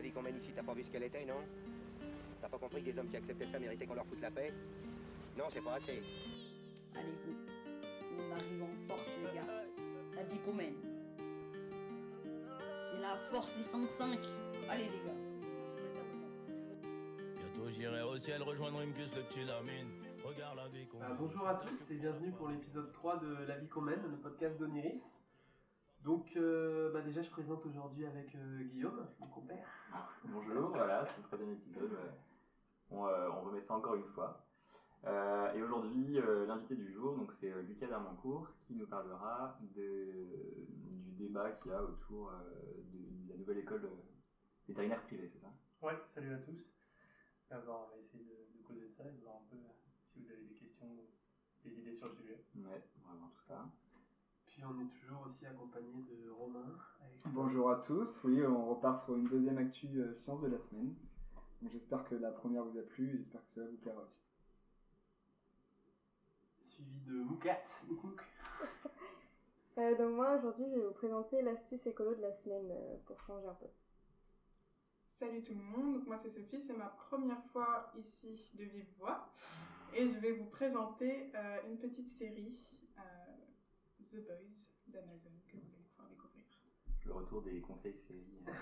La vie qu'on mène ici, t'as pas vu ce qu'elle était, non? T'as pas compris que les hommes qui acceptaient ça méritaient qu'on leur foute la paix? Non, c'est pas assez. Allez, go. On arrive en force, les gars? La vie qu'on mène. C'est la force, les 5-5. Allez, les gars. Merci pour les abonnements. Bientôt j'irai au ciel rejoindre Imkus le petit Lamine. Regarde la vie qu'on Euh, bonjour à tous et bienvenue pour l'épisode 3 de La vie qu'on mène, le podcast d'Oniris. Donc euh, bah déjà je présente aujourd'hui avec euh, Guillaume, mon compère. Bonjour, voilà, c'est le troisième épisode. On, euh, on remet ça encore une fois. Euh, et aujourd'hui, euh, l'invité du jour, donc c'est euh, Lucas Darmancourt qui nous parlera de, du débat qu'il y a autour euh, de, de la nouvelle école euh, vétérinaire privée, c'est ça? Ouais, salut à tous. Bon, on va essayer de, de causer de ça et de voir un peu si vous avez des questions ou des idées sur le sujet. Ouais, vraiment tout ça. Puis on est toujours aussi accompagné de Romain. Bonjour à tous, oui on repart sur une deuxième actu euh, science de la semaine. J'espère que la première vous a plu et j'espère que ça vous plaira aussi. Suivi de Moukat. Moukouk. Euh, donc moi aujourd'hui je vais vous présenter l'astuce écolo de la semaine euh, pour changer un peu. Salut tout le monde, donc moi c'est Sophie, c'est ma première fois ici de Vive Voix et je vais vous présenter euh, une petite série, euh, The Boys d'Amazon, que vous allez pouvoir découvrir. Le retour des conseils séries euh,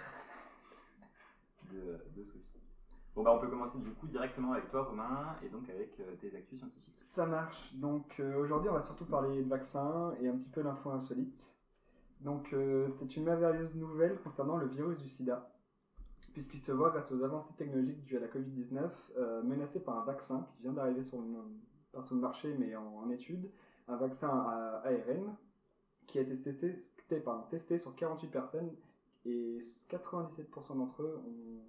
de, de Sophie. Bon, bah on peut commencer du coup directement avec toi, Romain, et donc avec euh, tes actus scientifiques. Ça marche, donc euh, aujourd'hui on va surtout parler de vaccins et un petit peu l'info insolite. Donc euh, c'est une merveilleuse nouvelle concernant le virus du sida, puisqu'il se voit grâce aux avancées technologiques dues à la Covid-19 euh, menacé par un vaccin qui vient d'arriver sur sur le marché mais en, en étude, un vaccin à ARN qui a été testé, sur 48 personnes et 97% d'entre eux ont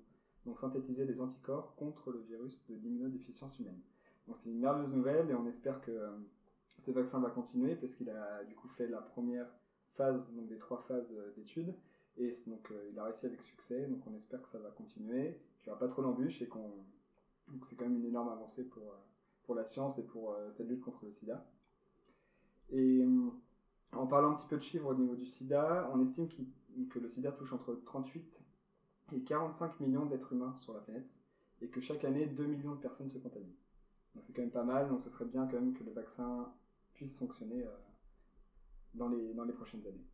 donc synthétisé des anticorps contre le virus de l'immunodéficience humaine. Donc c'est une merveilleuse nouvelle et on espère que euh, ce vaccin va continuer parce qu'il a du coup fait la première phase, donc des trois phases euh, d'études, et donc euh, il a réussi avec succès, donc on espère que ça va continuer, qu'il n'y aura pas trop d'embûches et qu'on... Donc c'est quand même une énorme avancée pour, pour la science et pour cette lutte contre le sida. Et euh, en parlant un petit peu de chiffres au niveau du sida, on estime que le sida touche entre 38 et 45 millions d'êtres humains sur la planète, et que chaque année 2 millions de personnes se contaminent. Donc c'est quand même pas mal, donc ce serait bien quand même que le vaccin puisse fonctionner euh, dans, les, dans les prochaines années.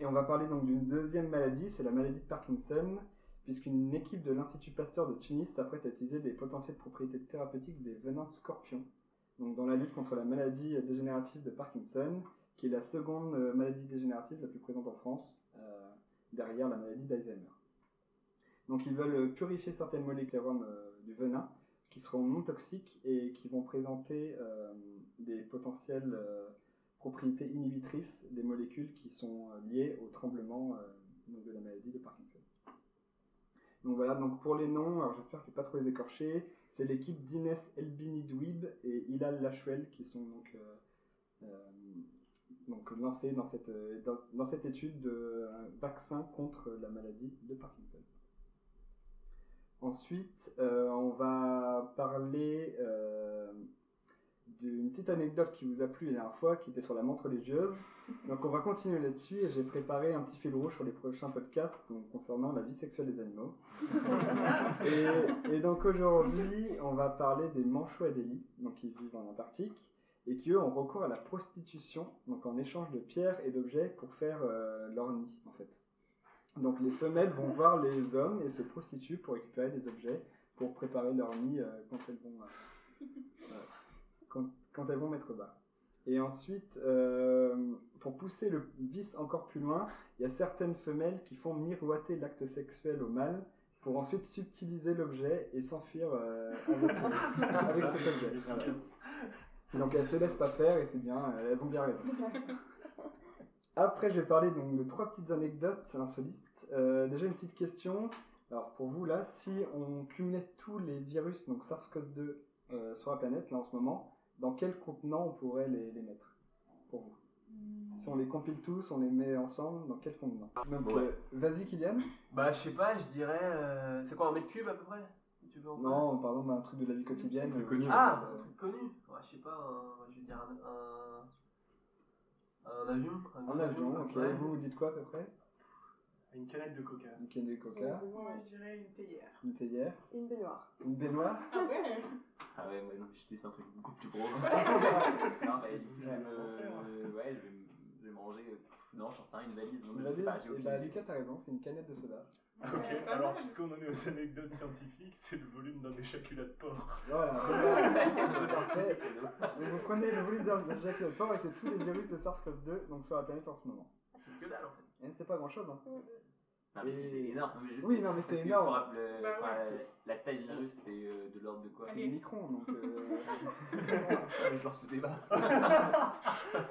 Et on va parler donc d'une deuxième maladie, c'est la maladie de Parkinson, puisqu'une équipe de l'Institut Pasteur de Tunis s'apprête à utiliser des potentielles propriétés thérapeutiques des venins de scorpions, donc dans la lutte contre la maladie dégénérative de Parkinson, qui est la seconde euh, maladie dégénérative la plus présente en France, euh, derrière la maladie d'Alzheimer. Donc ils veulent purifier certaines molécules euh, du venin qui seront non toxiques et qui vont présenter des potentielles propriétés inhibitrices des molécules qui sont liées au tremblement de la maladie de Parkinson. Donc voilà, donc pour les noms, j'espère que je vais pas trop les écorcher, c'est l'équipe d'Inès Elbini-Douib et Hilal Lachuel qui sont donc, euh, euh, donc lancés dans cette, euh, dans, cette étude de vaccin contre la maladie de Parkinson. Ensuite, on va parler d'une petite anecdote qui vous a plu la dernière fois, qui était sur la montre religieuse. Donc on va continuer là-dessus et j'ai préparé un petit fil rouge sur les prochains podcasts donc, concernant la vie sexuelle des animaux. et, et donc aujourd'hui, on va parler des manchots adélie, donc qui vivent en Antarctique et qui eux ont recours à la prostitution, donc en échange de pierres et d'objets pour faire euh, leur nid en fait. Donc les femelles vont voir les hommes et se prostituent pour récupérer des objets pour préparer leur nid euh, quand elles vont euh, euh, quand, quand elles vont mettre bas. Et ensuite, euh, pour pousser le vice encore plus loin, il y a certaines femelles qui font miroiter l'acte sexuel au mâle pour ensuite subtiliser l'objet et s'enfuir euh, avec, euh, avec cet objet. Voilà. Donc elles se laissent pas faire et c'est bien, elles ont bien raison. Après, je vais parler donc de trois petites anecdotes insolites. Euh, déjà une petite question. Alors pour vous là, si on cumulait tous les virus, donc SARS-CoV-2 euh, sur la planète là en ce moment, dans quel contenant on pourrait les, les mettre pour vous? Si on les compile tous, on les met ensemble, dans quel contenant? Donc Ouais. euh, vas-y Kylian. Bah je sais pas, je dirais... euh, C'est quoi un mètre cube à peu près? Tu veux en Non, pardon, bah, un truc de la vie quotidienne. Plus connu, Ah, Euh, un truc connu. Ouais, je sais pas, un- je veux dire un... un... Un avion Un avion, ok. ouais. Vous, vous dites quoi à peu près? Une canette de coca. une canne de coca, Moi, je dirais une théière. une théière, Une baignoire. une baignoire. Ah ouais Ah ouais, moi non, j'étais sur un truc beaucoup plus gros. non, bah, du coup, je vais me. Ouais, je vais, me- je vais manger. euh, Non, j'en sais rien, une valise. Non, Une je sais valise. pas, j'ai aucune bah, idée. Lucas, t'as raison, c'est une canette de soda. Ok, Ouais, alors puisqu'on en est aux anecdotes scientifiques, c'est le volume d'un éjaculat de porc. Voilà, c'est parfait. Donc, vous prenez le volume d'un Jacques Le Port et c'est tous les virus de SARS-CoV-2 donc sur la planète en ce moment. C'est que dalle en fait. Et c'est pas grand chose. Hein. Non, mais si, c'est énorme. Mais je- Oui, non, mais c'est énorme. rappeler- Bah ouais, enfin, c'est- la taille du virus, c'est euh, de l'ordre de quoi? C'est des microns donc. euh, Ouais, Je lance le débat. ouais,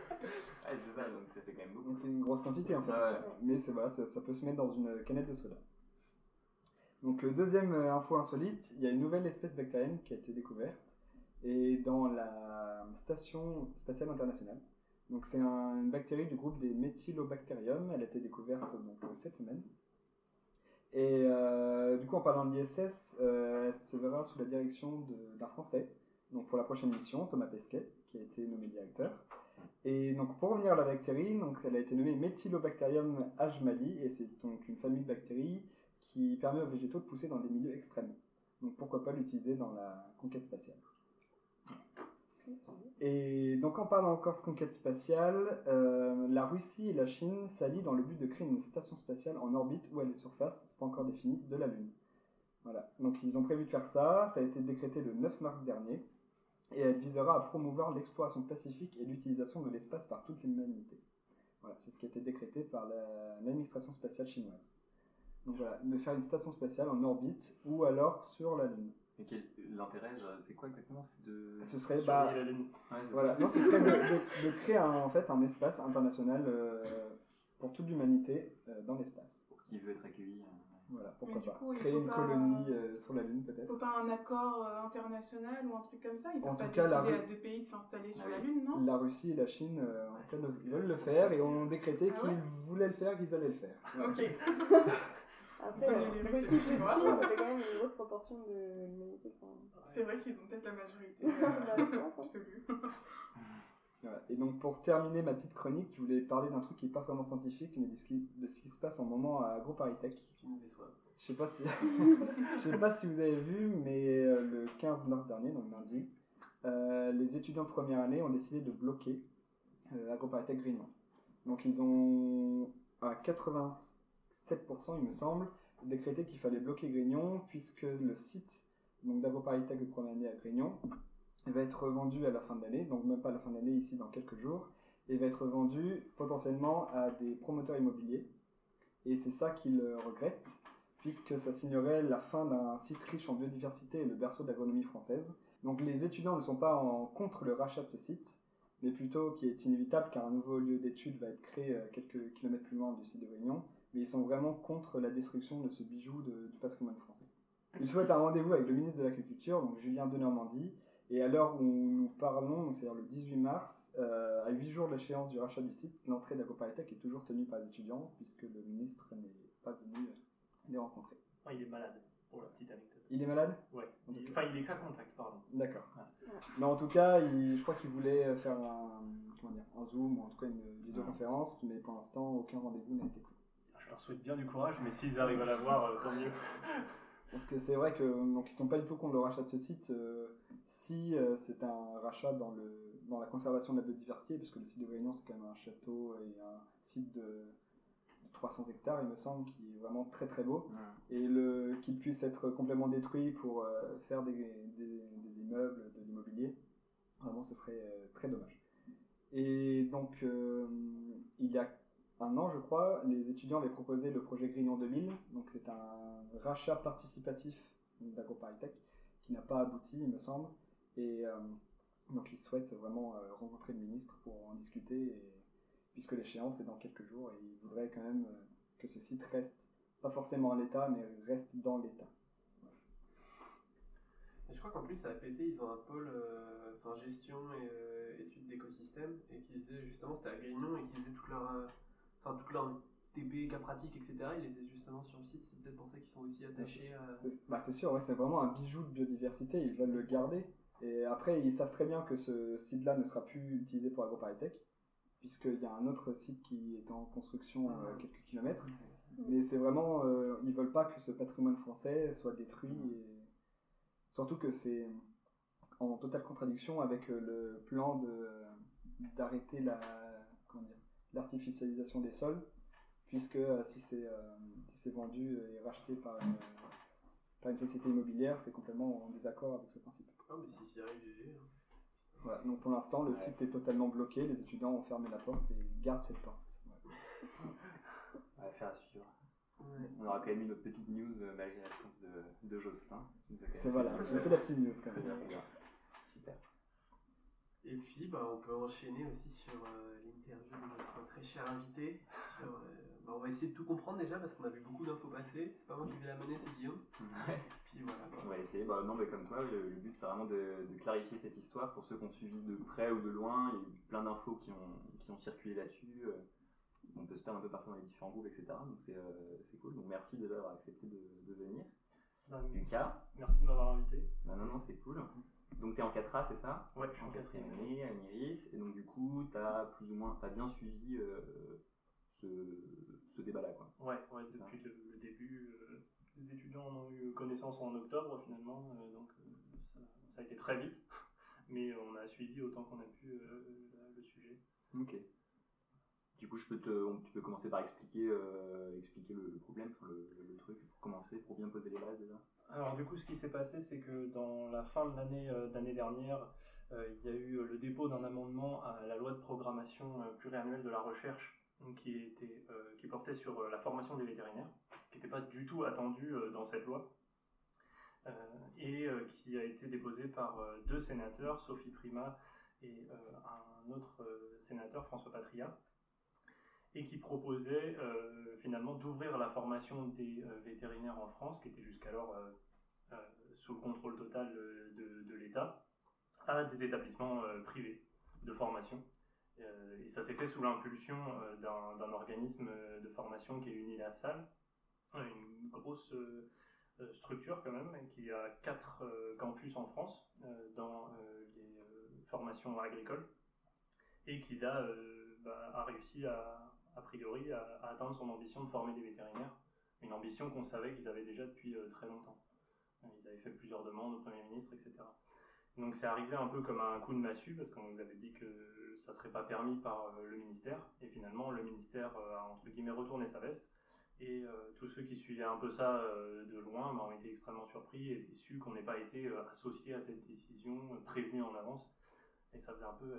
c'est ça, donc ça fait quand même beaucoup. Donc c'est une grosse quantité en fait. Ouais. Mais c'est voilà, ça, ça peut se mettre dans une canette de soda. Donc euh, deuxième euh, info insolite, il y a une nouvelle espèce bactérienne qui a été découverte et dans la station spatiale internationale. C'est un- une bactérie du groupe des Methylobacterium. Elle a été découverte donc euh, cette semaine. Et euh, du coup en parlant de l'ISS, euh, elle se verra sous la direction d'un Français. Donc pour la prochaine mission, Thomas Pesquet, qui a été nommé directeur. Et donc pour revenir à la bactérie, donc elle a été nommée Methylobacterium ajmali et c'est donc une famille de bactéries qui permet aux végétaux de pousser dans des milieux extrêmes. Donc pourquoi pas l'utiliser dans la conquête spatiale. Et donc en parlant encore de conquête spatiale, euh, la Russie et la Chine s'allient dans le but de créer une station spatiale en orbite ou à la surface, c'est pas encore défini, de la Lune. Voilà. Donc ils ont prévu de faire ça, ça a été décrété le 9 mars dernier et elle visera à promouvoir l'exploration pacifique et l'utilisation de l'espace par toute l'humanité. Voilà, c'est ce qui a été décrété par la- l'administration spatiale chinoise. Donc voilà, de faire une station spatiale en orbite ou alors sur la Lune. Mais quel- l'intérêt, c'est quoi exactement? C'est de. Ce serait bah, la lune. Ouais, voilà, non, ce serait de, de- de créer un, en fait un espace international euh, pour toute l'humanité euh, dans l'espace. Pour qui veut être accueilli. euh, Voilà, Mais pourquoi du pas. coup, il Créer une pas- colonie euh, sur la Lune peut-être. Faut pas un accord euh, international ou un truc comme ça? Ils En peuvent pas tout cas, la décider Ru- à deux pays de s'installer sur Ah la. Lune, non? La Russie et la Chine euh, en tout cas, veulent le faire et ont décrété Ah qu'ils ouais? voulaient le faire, qu'ils allaient le faire. Ok. Après, euh, les plus Chine, Chinois. ça fait quand même une grosse proportion de l'humanité. enfin. C'est vrai qu'ils ont peut-être la majorité Bah, je hein. absolue. Et donc pour terminer ma petite chronique, je voulais parler d'un truc qui n'est pas vraiment scientifique, mais de ce qui, de ce qui se passe en moment à AgroParisTech. Tu me déçois. Je sais pas si, je sais pas si vous avez vu, mais euh, le 15 mars dernier, donc lundi, euh, les étudiants de première année ont décidé de bloquer euh, AgroParisTech Grignon. Donc ils ont à 87%, il me semble, décrété qu'il fallait bloquer Grignon puisque le site donc de première année à Grignon va être revendu à la fin de l'année, donc même pas la fin de l'année ici dans quelques jours, et va être vendu potentiellement à des promoteurs immobiliers. Et c'est ça qu'ils euh, regrettent, puisque ça signerait la fin d'un site riche en biodiversité et le berceau de l'agronomie française. Donc les étudiants ne sont pas en contre le rachat de ce site, mais plutôt qui est inévitable car un nouveau lieu d'études va être créé euh, quelques kilomètres plus loin du site de Réunion, mais ils sont vraiment contre la destruction de ce bijou de- du patrimoine français. Ils souhaitent un rendez-vous avec le ministre de l'Agriculture, donc Julien Denormandie, et à l'heure où nous parlons, c'est-à-dire le 18 mars, euh, à 8 jours de l'échéance du rachat du site, l'entrée d'AgroParisTech est toujours tenue par les étudiants, puisque le ministre n'est pas venu euh, les rencontrer. Ah, il est malade, pour la petite anecdote. Il est malade? Cas. Enfin, il est cas contact, pardon. D'accord. Ouais. Mais en tout cas, il- je crois qu'il voulait faire un, comment dire, un Zoom ou en tout cas une visioconférence, mais pour l'instant, aucun rendez-vous n'a été pris. Je leur souhaite bien du courage, mais s'ils arrivent à l'avoir, euh, tant mieux. Parce que c'est vrai que donc ils sont pas du tout contre le rachat de ce site euh, si euh, c'est un rachat dans le dans la conservation de la biodiversité, parce que le site de Réunion c'est quand même un château et un site de, de 300 hectares il me semble qui est vraiment très très beau Ouais. et le qu'il puisse être complètement détruit pour euh, faire des, des, des immeubles, de l'immobilier, vraiment ce serait euh, très dommage. Et donc euh, il y a un an, je crois, les étudiants avaient proposé le projet Grignon 2000. Donc, c'est un rachat participatif d'AgroParisTech qui n'a pas abouti, il me semble. Et euh, donc, ils souhaitent vraiment euh, rencontrer le ministre pour en discuter, puisque l'échéance est dans quelques jours. Et ils voudraient quand même euh, que ce site reste, pas forcément en l'état, mais reste dans l'état. Je crois qu'en plus à APT ils ont un pôle enfin, gestion et études d'écosystème et qui faisait justement c'était à Grignon et qui faisait toute leur enfin toutes leurs TP, cas pratiques etc. Ils étaient justement sur le site, c'est peut-être pour ça qu'ils sont aussi attachés à. C'est bah, c'est sûr, ouais, c'est vraiment un bijou de biodiversité, ils veulent le garder. Et après, ils savent très bien que ce site-là ne sera plus utilisé pour AgroParisTech. puisqu'il y a un autre site qui est en construction Ah. à quelques kilomètres. Mais c'est vraiment, euh, ils veulent pas que ce patrimoine français soit détruit, et surtout que c'est en totale contradiction avec euh, le plan d'arrêter la comment dire l'artificialisation des sols, puisque euh, si c'est euh, si c'est vendu et racheté par une, par une société immobilière, c'est complètement en désaccord avec ce principe. Ah, mais si j'y arrive, GG. hein. Voilà, donc pour l'instant, le Ouais. site est totalement bloqué, les étudiants ont fermé la porte et gardent cette porte. Ouais. Affaire à suivre. On aura quand même eu notre petite news euh, malgré l'absence de, de Jocelyn. C'est voilà, j'ai fait la petite news quand C'est bien, même. Et puis, bah, on peut enchaîner aussi sur euh, l'interview de notre très cher invité. Sur, euh, bah, on va essayer de tout comprendre déjà parce qu'on a vu beaucoup d'infos passer. C'est pas moi qui vais la mener, c'est Guillaume. Ouais. Puis voilà. On va essayer. Bah, non, mais comme toi, le, le but c'est vraiment de, de clarifier cette histoire pour ceux qui ont suivi de près ou de loin. Il y a eu plein d'infos qui ont, qui ont circulé là-dessus. euh, On peut se perdre un peu parfois dans les différents groupes, etc. Donc c'est euh, cool. Donc merci déjà d'avoir accepté de, de venir. Bah, Lucas, Merci de m'avoir invité. bah, non, non, c'est cool. Donc t'es en 4A, c'est ça? Ouais, je suis en en quatrième quatrième année à l'IRIS. Et donc du coup, t'as plus ou moins, t'as bien suivi euh, ce, ce débat-là, quoi. Ouais, depuis le, le début, euh, les étudiants en ont eu connaissance en octobre finalement, euh, donc ça, ça a été très vite, mais on a suivi autant qu'on a pu le sujet. Ok. Du coup, je peux te, tu peux commencer par expliquer, euh, le, problème, le, truc, pour commencer, pour bien poser les bases déjà. Alors du coup, ce qui s'est passé, c'est que dans la fin de l'année euh, dernière, euh, il y a eu le dépôt d'un amendement à la loi de programmation pluriannuelle de la recherche, qui, portait sur la formation des vétérinaires, qui n'était pas du tout attendu euh, dans cette loi, et qui a été déposé par deux sénateurs, Sophie Prima et un autre sénateur, François Patria, et qui proposait euh, finalement d'ouvrir la formation des euh, vétérinaires en France, qui était jusqu'alors euh, sous le contrôle total de, l'État, à des établissements privés de formation. Et ça s'est fait sous l'impulsion d'un organisme de formation qui est Unilassal, une grosse structure quand même, qui a quatre campus en France dans les formations agricoles, et qui là bah, a réussi à, a priori à, atteindre son ambition de former des vétérinaires, une ambition qu'on savait qu'ils avaient déjà depuis euh, très longtemps. Euh, Ils avaient fait plusieurs demandes au Premier ministre, etc. Donc c'est arrivé un peu comme un coup de massue parce qu'on nous avait dit que ça serait pas permis par euh, le ministère et finalement le ministère a entre guillemets retourné sa veste et tous ceux qui suivaient un peu ça de loin bah, ont été extrêmement surpris et déçus qu'on n'ait pas été euh, associé à cette décision, euh, prévenu en avance et ça faisait un peu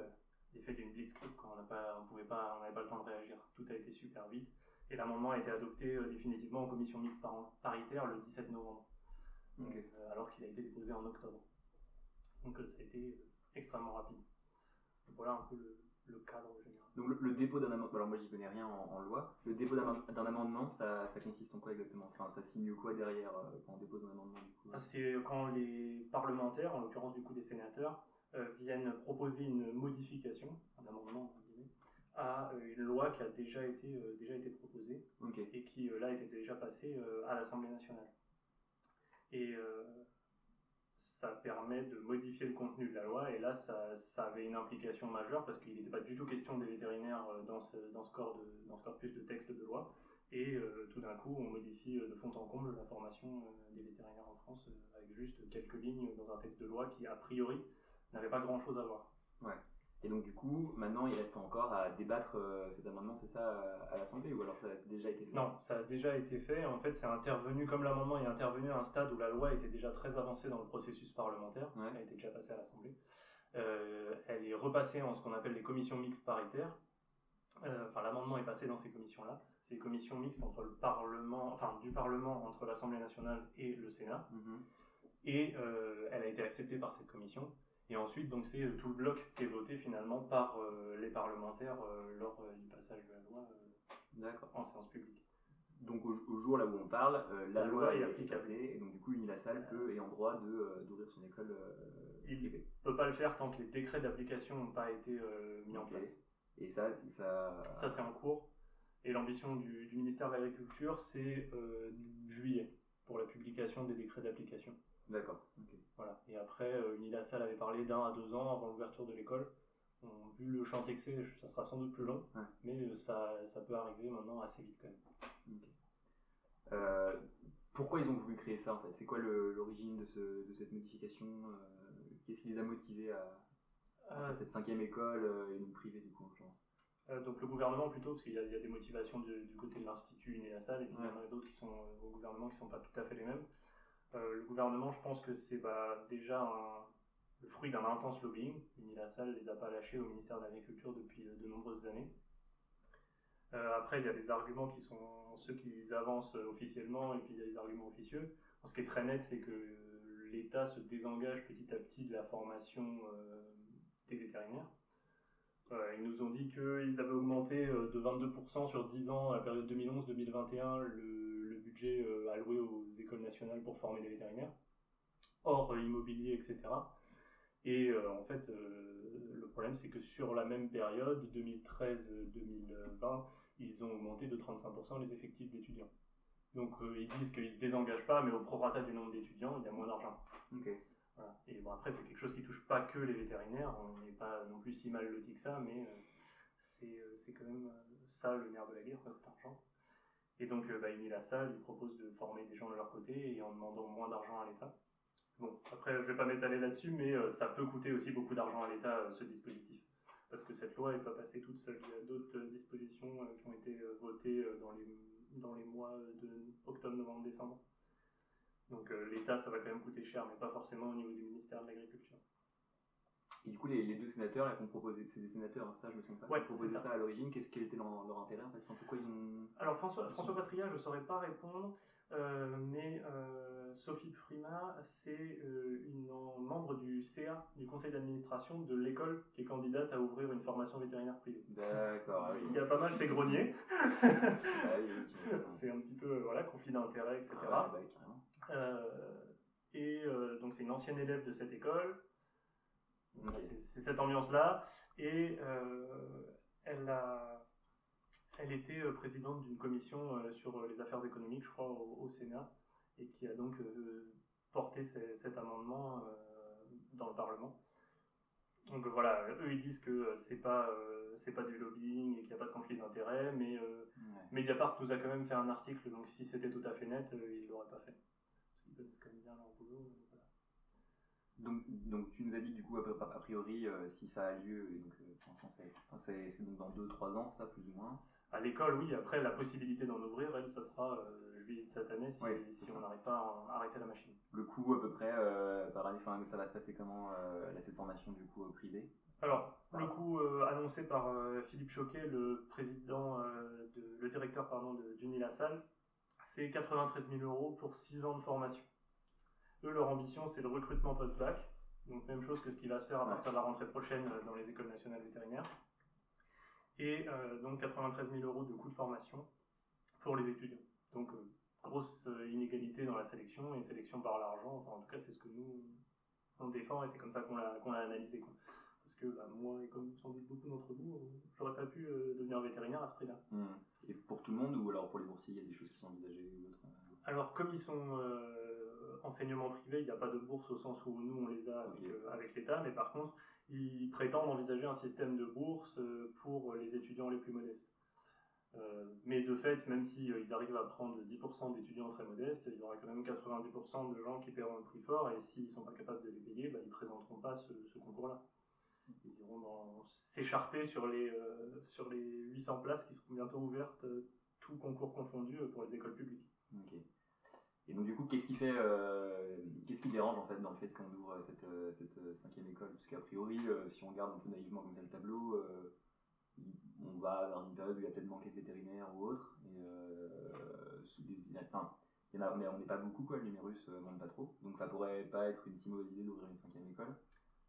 l'effet d'une blitzkrieg quoi. On pas, on pouvait pas, on n'avait pas le temps de réagir. Tout a été super vite et l'amendement a été adopté euh, définitivement en commission mixte par- paritaire le 17 novembre. Euh, alors qu'il a été déposé en octobre. Donc euh, ça a été extrêmement rapide. Donc, voilà un peu le, le cadre général. Donc le, le dépôt d'un amendement, alors moi j'y connais rien en, en loi, le dépôt d'un am- d'un amendement, ça, ça consiste en quoi exactement? Enfin, ça signe quoi derrière quand on dépose un amendement du coup? Ah, C'est quand les parlementaires, en l'occurrence du coup des sénateurs, viennent proposer une modification, un amendement à euh, une loi qui a déjà été, euh, déjà été proposée et qui euh, là était déjà passée euh, à l'Assemblée nationale. Et euh, ça permet de modifier le contenu de la loi et là ça, ça avait une implication majeure parce qu'il n'était pas du tout question des vétérinaires euh, dans ce, dans ce, corps de, dans ce corpus de texte de loi. Et euh, tout d'un coup, on modifie euh, de fond en comble la formation euh, des vétérinaires en France euh, avec juste quelques lignes dans un texte de loi qui, a priori, n'avait pas grand chose à voir. Et donc du coup, maintenant il reste encore à débattre euh, cet amendement, c'est ça, à, à l'Assemblée ou alors ça a déjà été fait? Non, ça a déjà été fait. En fait, c'est intervenu, comme l'amendement est intervenu à un stade où la loi était déjà très avancée dans le processus parlementaire, Ouais. elle était déjà passée à l'Assemblée. Euh, elle est repassée en ce qu'on appelle les commissions mixtes paritaires. Euh, enfin, l'amendement est passé dans ces commissions-là. Ces commissions mixtes entre le Parlement, enfin, du Parlement, entre l'Assemblée nationale et le Sénat. Mhm. Et elle a été acceptée par cette commission. Et ensuite, donc, c'est euh, tout le bloc qui est voté finalement par euh, les parlementaires euh, lors du passage de la loi en séance publique. Donc au, au jour là où on parle, euh, la, La loi, loi est passée et donc du coup Unilassal peut et en droit de d'ouvrir son école euh, Il- privée. peut pas le faire tant que les décrets d'application n'ont pas été euh, mis en place. Et ça, ça, Ça, c'est en cours. Et l'ambition du, du ministère de l'Agriculture, c'est juillet pour la publication des décrets d'application. D'accord. Voilà. Et après, euh, Unilassal avait parlé d'un à deux ans avant l'ouverture de l'école. On- vu le chantier que c'est, ça sera sans doute plus long, Ouais. mais euh, ça, ça peut arriver maintenant assez vite quand même. Euh, pourquoi ils ont voulu créer ça en fait? C'est quoi l'origine de, ce- de cette modification Qu'est-ce qui les a motivés à, Euh, cette cinquième école et non privée du coup genre? Euh, donc le gouvernement plutôt, parce qu'il y, a- il y a des motivations du, du côté de l'Institut Unilassal, et puis il y en a d'autres qui sont au gouvernement qui ne sont pas tout à fait les mêmes. Euh, le gouvernement, je pense que c'est bah, déjà le fruit d'un intense lobbying. Unilassal les a pas lâchés au ministère de l'Agriculture depuis euh, de nombreuses années. Euh, après, il y a des arguments qui sont ceux qu'ils avancent officiellement, et puis il y a des arguments officieux. Ce qui est très net, c'est que l'État se désengage petit à petit de la formation euh, des vétérinaires. Ils nous ont dit qu'ils avaient augmenté de 22% sur 10 ans, à la période 2011-2021, le, le budget euh, alloué aux écoles nationales pour former les vétérinaires, hors euh, immobilier, etc. Et euh, en fait, euh, le problème, c'est que sur la même période, 2013-2020, ils ont augmenté de 35% les effectifs d'étudiants. Donc euh, ils disent qu'ils ne se désengagent pas, mais au prorata du nombre d'étudiants, il y a moins d'argent. Voilà. Et bon, après, c'est quelque chose qui touche pas que les vétérinaires, on n'est pas non plus si mal loti que ça, mais c'est quand même ça le nerf de la guerre, quoi, c'est l'argent. Et donc, euh, bah, Unilassal, ils proposent de former des gens de leur côté et en demandant moins d'argent à l'État. Bon, après, je vais pas m'étaler là-dessus, mais euh, ça peut coûter aussi beaucoup d'argent à l'État, euh, ce dispositif. Parce que cette loi n'est pas passée toute seule. Il y a d'autres dispositions qui ont été votées dans, les, dans les mois de octobre, novembre, décembre. Donc l'État, ça va quand même coûter cher, mais pas forcément au niveau du ministère de l'Agriculture. Et du coup, les, les deux sénateurs là, qui ont proposé, c'est des sénateurs, hein, ça je me trompe pas, Ouais, c'est ça. ça. à l'origine, qu'est-ce quel était leur, leur intérêt en fait? Enfin, Pourquoi ils ont. Alors François, François Patria, je ne saurais pas répondre, euh, mais euh, Sophie Prima, c'est euh, une membre du CA, du conseil d'administration de l'école, qui est candidate à ouvrir une formation vétérinaire privée. D'accord, ah. Ce qui a pas mal fait grogner. Ah c'est un petit peu voilà, conflit d'intérêts, etc. Ah ouais, bah, et donc c'est une ancienne élève de cette école. C'est- cette ambiance-là. Et euh, elle, a, elle était euh, présidente d'une commission euh, sur les affaires économiques, je crois, au, au Sénat, et qui a donc porté ces- cet amendement dans le Parlement. Donc voilà, eux ils disent que c'est pas euh, c'est pas du lobbying et qu'il n'y a pas de conflit d'intérêts, mais euh, Ouais. Mediapart nous a quand même fait un article, donc si c'était tout à fait net, euh, ils l'auraient pas fait. Parce qu'ils connaissent quand même bien leur boulot. Donc tu nous as dit du coup, a, priori, euh, si ça a lieu, et donc euh, c'est donc dans 2-3 ans, ça plus ou moins. À l'école, oui, après la possibilité d'en ouvrir, elle, ça sera euh, juillet de cette année si, Ouais, si c'est on n'arrive pas à arrêter la machine. Le coût à peu près par année, enfin, ça va se passer comment là, cette formation du coup privée Alors, le coût annoncé par Philippe Choquet, le président, de, le directeur pardon, d'Unilassal, c'est 93 000 euros pour 6 ans de formation. Eux, leur ambition, c'est le recrutement post-bac. Donc, même chose que ce qui va se faire à partir de la rentrée prochaine euh, dans les écoles nationales vétérinaires. Et euh, donc, 93 000 euros de coût de formation pour les étudiants. Donc, euh, grosse inégalité dans la sélection et sélection par l'argent. Enfin, en tout cas, c'est ce que nous, on défend et c'est comme ça qu'on l'a qu'on l'a analysé. quoi. Parce que bah, moi, et comme sans doute beaucoup d'entre vous, j'aurais pas pu euh, devenir vétérinaire à ce prix-là. Hmm. Et pour tout le monde ou alors pour les boursiers, il y a des choses qui sont envisagées ou autres euh, Alors, comme ils sont enseignement privé, il n'y a pas de bourse au sens où nous on les a avec, euh, avec l'État, mais par contre, ils prétendent envisager un système de bourse euh, pour les étudiants les plus modestes. Euh, mais de fait, même si euh, ils arrivent à prendre 10% d'étudiants très modestes, il y aura quand même 90% de gens qui paieront le prix fort, et s'ils ne sont pas capables de les payer, bah, ils ne présenteront pas ce, ce concours-là. Ils iront s'écharper sur, les, euh, sur les 800 places qui seront bientôt ouvertes, tout concours confondu, pour les écoles publiques. Ok. Et donc du coup, qu'est-ce qui fait, euh, qu'est-ce qui dérange en fait dans le fait qu'on ouvre cette, euh, euh, cinquième école? Parce qu'a priori, euh, si on regarde un peu naïvement comme ça le tableau, on va vers une période où il y a peut-être manqué de vétérinaires ou autre. Et sous des, enfin, il y en a, mais on n'est pas beaucoup quoi, le numérus euh, monte pas trop. Donc ça pourrait pas être une si mauvaise idée d'ouvrir une cinquième école.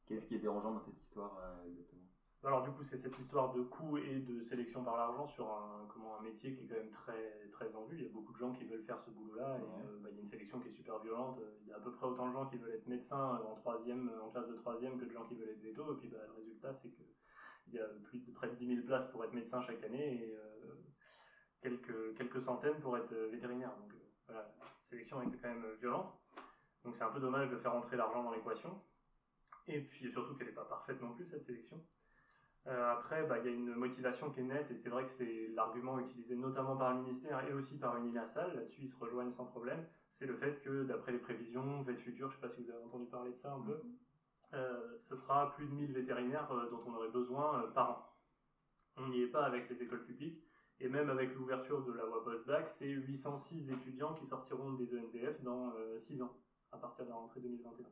Qu'est-ce qui est dérangeant dans cette histoire exactement? Alors du coup, c'est cette histoire de coût et de sélection par l'argent sur un, comment, un métier qui est quand même très, très en vue. Il y a beaucoup de gens qui veulent faire ce boulot-là et Ouais. euh, bah, il y a une sélection qui est super violente. Il y a à peu près autant de gens qui veulent être médecins en troisième, en classe de troisième que de gens qui veulent être véto. Et puis bah, le résultat, c'est que il y a plus de près de 10 000 places pour être médecin chaque année et euh, quelques, quelques centaines pour être euh, vétérinaire. Donc euh, voilà, la sélection est quand même euh, violente. Donc c'est un peu dommage de faire entrer l'argent dans l'équation. Et puis surtout qu'elle n'est pas parfaite non plus, cette sélection. Euh, après, bah, il y a une motivation qui est nette, et c'est vrai que c'est l'argument utilisé notamment par le ministère et aussi par Unilassal, là-dessus ils se rejoignent sans problème, c'est le fait que d'après les prévisions, VET Futur, je ne sais pas si vous avez entendu parler de ça un peu, euh, ce sera plus de 1000 vétérinaires euh, dont on aurait besoin par an. On n'y est pas avec les écoles publiques, et même avec l'ouverture de la voie post-bac, c'est 806 étudiants qui sortiront des ENDF dans 6 ans, à partir de la rentrée 2021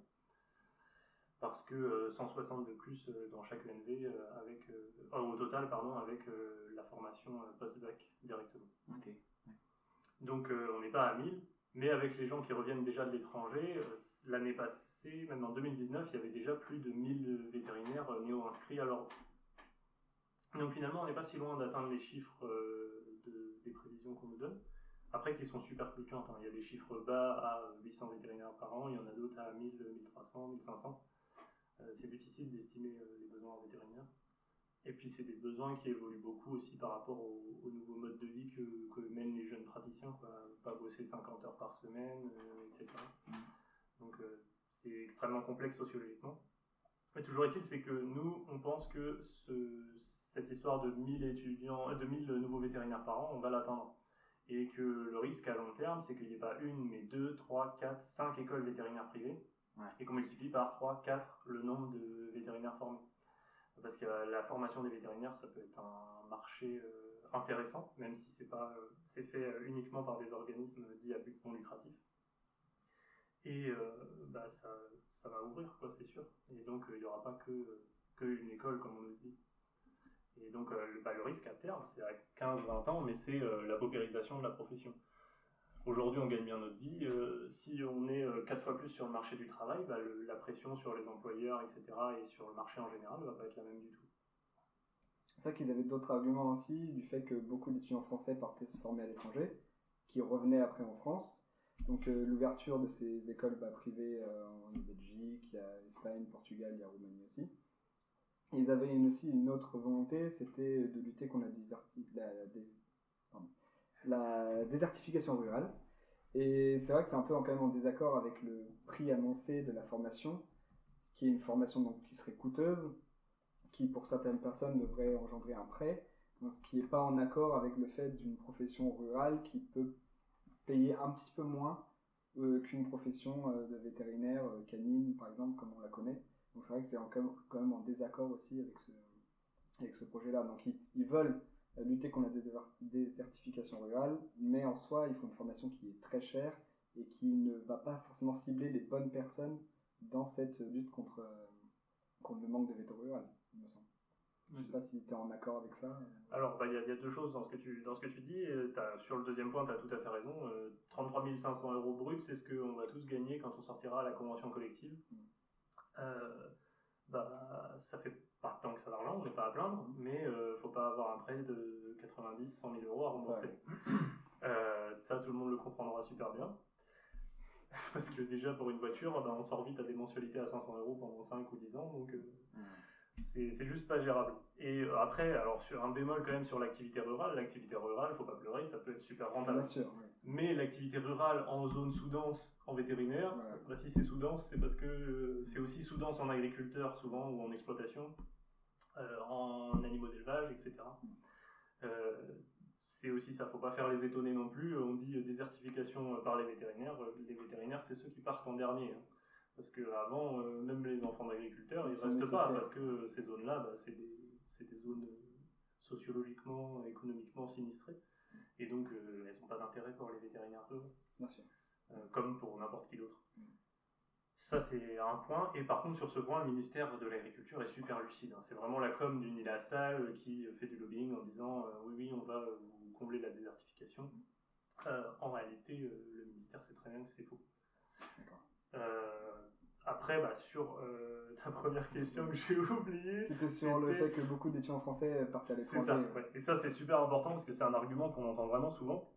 parce que euh, 160 de plus euh, dans chaque ENV euh, avec, euh, euh, au total pardon, avec euh, la formation euh, post-bac directement. Ok. Donc euh, on n'est pas à 1000, mais avec les gens qui reviennent déjà de l'étranger, euh, l'année passée, même en 2019, il y avait déjà plus de 1000 vétérinaires euh, néo-inscrits à l'ordre. Donc finalement, on n'est pas si loin d'atteindre les chiffres euh, de- des prévisions qu'on nous donne. Après, qui sont super fluctuantes. hein. Il y a des chiffres bas à 800 vétérinaires par an, il y en a d'autres à 1000, 1300, 1500. Euh, c'est difficile d'estimer euh, les besoins en vétérinaire. Et puis, c'est des besoins qui évoluent beaucoup aussi par rapport au, au nouveau mode de vie que, que mènent les jeunes praticiens. Quoi. Pas bosser 50 heures par semaine, euh, etc. Donc, euh, c'est extrêmement complexe sociologiquement. Mais toujours est-il, c'est que nous, on pense que ce- cette histoire de 1000 étudiants, de 1000 nouveaux vétérinaires par an, on va l'atteindre. Et que le risque à long terme, c'est qu'il n'y ait pas une, mais deux, trois, quatre, cinq écoles vétérinaires privées, Et qu'on multiplie par 3, 4 le nombre de vétérinaires formés. Parce que euh, la formation des vétérinaires, ça peut être un marché euh, intéressant, même si c'est pas, euh, c'est fait uniquement par des organismes dits à but non lucratif. Et bah, ça, ça va ouvrir, quoi, c'est sûr. Et donc, il n'y aura pas que, une école, comme on le dit. Et donc, le, bah, le risque à terme, c'est à 15-20 ans, mais c'est la paupérisation de la profession. Aujourd'hui, on gagne bien notre vie. euh, si on est euh, quatre fois plus sur le marché du travail, bah, la pression sur les employeurs, etc., et sur le marché en général, ne va pas être la même du tout. C'est vrai qu'ils avaient d'autres arguments aussi, du fait que beaucoup d'étudiants français partaient se former à l'étranger, qui revenaient après en France. Donc euh, l'ouverture de ces écoles bah, privées en Belgique, il y a Espagne, Portugal, il y a Roumanie aussi. Ils avaient aussi une autre volonté, c'était de lutter contre la, diversité, la désertification rurale. Et c'est vrai que c'est un peu en- quand même en désaccord avec le prix annoncé de la formation, qui est une formation donc, qui serait coûteuse, qui pour certaines personnes devrait engendrer un prêt, donc ce qui n'est pas en accord avec le fait d'une profession rurale qui peut payer un petit peu moins euh, qu'une profession euh, de vétérinaire euh, canine, par exemple, comme on la connaît. Donc c'est vrai que c'est quand même- en désaccord aussi avec ce, avec ce projet-là. Donc ils, veulent lutter contre la déser- désertification rurale, mais en soi, il faut une formation qui est très chère et qui ne va pas forcément cibler les bonnes personnes dans cette lutte contre, euh, contre le manque de véto rural, il me semble. Je sais pas si tu es en accord avec ça. Alors, bah, il y, a- il y a deux choses dans ce que tu, dans ce que tu dis. Euh, t'as- sur le deuxième point, tu as tout à fait raison. Euh, 33 500 euros bruts, c'est ce qu'on va tous gagner quand on sortira à la convention collective. Euh, bah, ça fait pas tant que ça d'argent, on n'est pas à plaindre, mais euh, faut pas avoir un prêt de 90, 100 000 euros à rembourser. Euh, ça, tout le monde le comprendra super bien. Parce que déjà, pour une voiture, bah, on sort vite à des mensualités à 500 euros pendant 5 ou 10 ans, donc euh, c'est c'est juste pas gérable. Et euh, après, alors sur un bémol quand même sur l'activité rurale, l'activité rurale, faut pas pleurer, ça peut être super rentable. Bien sûr, oui. Mais l'activité rurale en zone sous-dense en vétérinaire, bah, si c'est sous-dense, c'est parce que euh, c'est aussi sous-dense en agriculteur souvent ou en exploitation, euh, en animaux d'élevage, etc. Euh, c'est aussi ça, faut pas faire les étonner non plus. On dit désertification par les vétérinaires. Les vétérinaires, c'est ceux qui partent en dernier. hein. Parce qu'avant, même les enfants d'agriculteurs, Ils sont restent pas parce que ces zones-là, bah, c'est des, des zones euh, sociologiquement, économiquement sinistrées. Et donc, euh, elles n'ont pas d'intérêt pour les vétérinaires ruraux. Bien sûr. Euh, comme pour n'importe qui d'autre. Ça, c'est un point. Et par contre, sur ce point, le ministère de l'Agriculture est super lucide. hein. C'est vraiment la com du Nilasal euh, qui fait du lobbying en disant euh, oui, oui, on va euh, vous combler la désertification. Euh, en réalité, euh, le ministère sait très bien que c'est faux. Après, bah, sur euh, ta première question que j'ai oubliée, C'était sur le fait que beaucoup d'étudiants français partent à c'est l'étranger. ça, ouais. Et ça, c'est super important parce que c'est un argument qu'on entend vraiment souvent.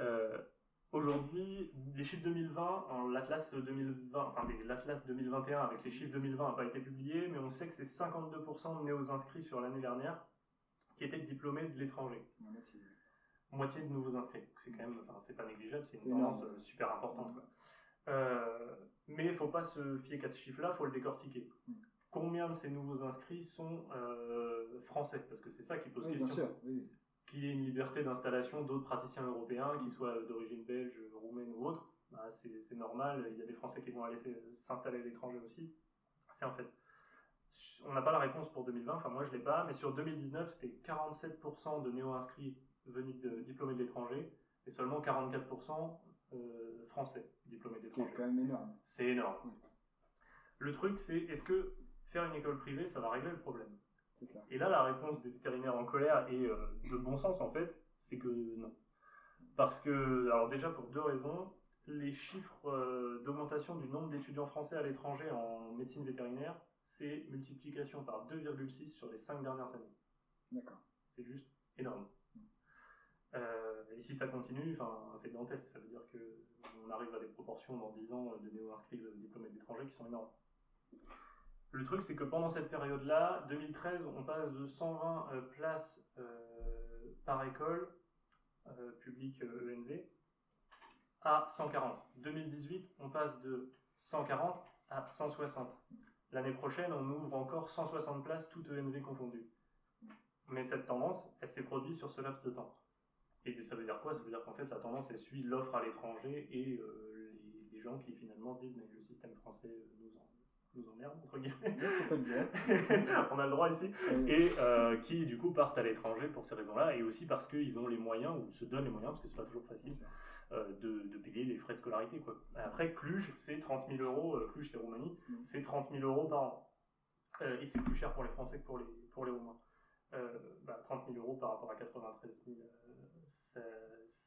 Euh, Aujourd'hui, les chiffres 2020, en l'Atlas 2020, enfin l'Atlas 2021 avec les chiffres 2020 n'a pas été publié, mais on sait que c'est 52% de néo-inscrits sur l'année dernière qui étaient diplômés de l'étranger. Moitié. Moitié de nouveaux inscrits. C'est quand même, enfin, c'est pas négligeable, c'est une tendance énorme. euh, super importante. quoi. Euh, mais il faut pas se fier qu'à ce chiffre-là, il faut le décortiquer. combien de ces nouveaux inscrits sont euh, français? Parce que c'est ça qui pose Oui, bien question. sûr. Oui. Qu'il y ait une liberté d'installation d'autres praticiens européens, qu'ils soient d'origine belge, roumaine ou autre, bah, c'est normal. Il y a des Français qui vont aller s'installer à l'étranger aussi. C'est un fait. On n'a pas la réponse pour 2020, enfin moi je l'ai pas, mais sur 2019, c'était 47% de néo-inscrits venus de diplômés de l'étranger et seulement 44% euh, français diplômés de Ce qui est l'étranger. quand même énorme. C'est énorme. Oui. Le truc, c'est est-ce que faire une école privée, ça va régler le problème? C'est ça. Et là, la réponse des vétérinaires en colère est euh, de bon sens en fait, c'est que non. Parce que, alors déjà pour deux raisons, les chiffres euh, d'augmentation du nombre d'étudiants français à l'étranger en médecine vétérinaire, c'est multiplication par 2,6 sur les 5 dernières années. D'accord. C'est juste énorme. Euh, et si ça continue, c'est dantesque. Ça veut dire qu'on arrive à des proportions dans 10 ans de néo-inscrits diplômés de l'étranger qui sont énormes. Le truc, c'est que pendant cette période-là, 2013, on passe de 120 euh, places euh, par école publique ENV à 140. 2018, on passe de 140 à 160. L'année prochaine, on ouvre encore 160 places, toutes ENV confondues. Mais cette tendance, elle s'est produite sur ce laps de temps. Et ça veut dire quoi? Ça veut dire qu'en fait, la tendance, elle suit l'offre à l'étranger et euh, les, les gens qui finalement se disent mais le système français euh, nous, en, nous emmerde, entre guillemets. On a le droit ici. Et euh, qui du coup partent à l'étranger pour ces raisons-là et aussi parce qu'ils ont les moyens ou se donnent les moyens, parce que c'est pas toujours facile, euh, de, de payer les frais de scolarité. Quoi. Après, Cluj, c'est 30 000 euros, Cluj c'est Roumanie, Mm. c'est 30 000 euros par an. Et c'est plus cher pour les Français que pour les, pour les Roumains. Euh, bah, 30 000 euros par rapport à 93 000, euh, ça,